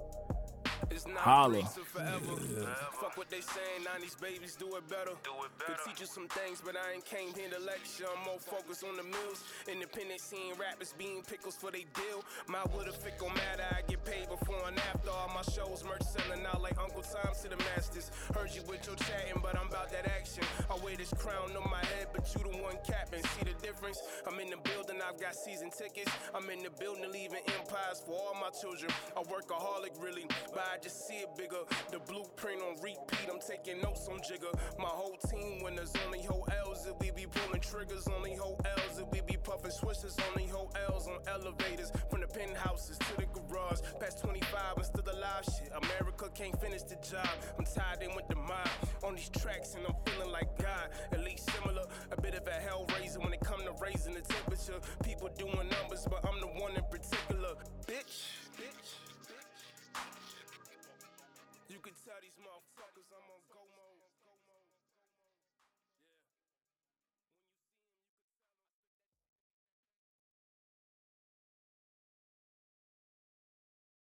Holla. Fuck what they saying, 90s babies do it better. Could teach you some things, but I ain't came here to lecture. I'm more focused on the mills. Independent scene rappers being pickles for they deal. My wood if it gon' matter, I get paid before and after. All my shows, merch selling out like Uncle Tom to the masters. Heard you with your chatting, but I'm about that action. I wear this crown on my head, but you the one capping. See the difference? I'm in the building, I've got season tickets. I'm in the building, leaving empires for all my children. A workaholic, really, but I just see it bigger. The blueprint on repeat, I'm taking notes on Jigga. My whole team winners, only whole L's if we be pulling triggers, only whole L's if we be puffing switches, only whole L's on elevators. From the penthouses to the garage, past 25 and still alive. Shit, America can't finish the job. I'm tied in with the mob on these tracks, and I'm feeling like God. At least similar, a bit of a hell raiser when it come to raising the temperature. People doing numbers, but I'm the one in particular.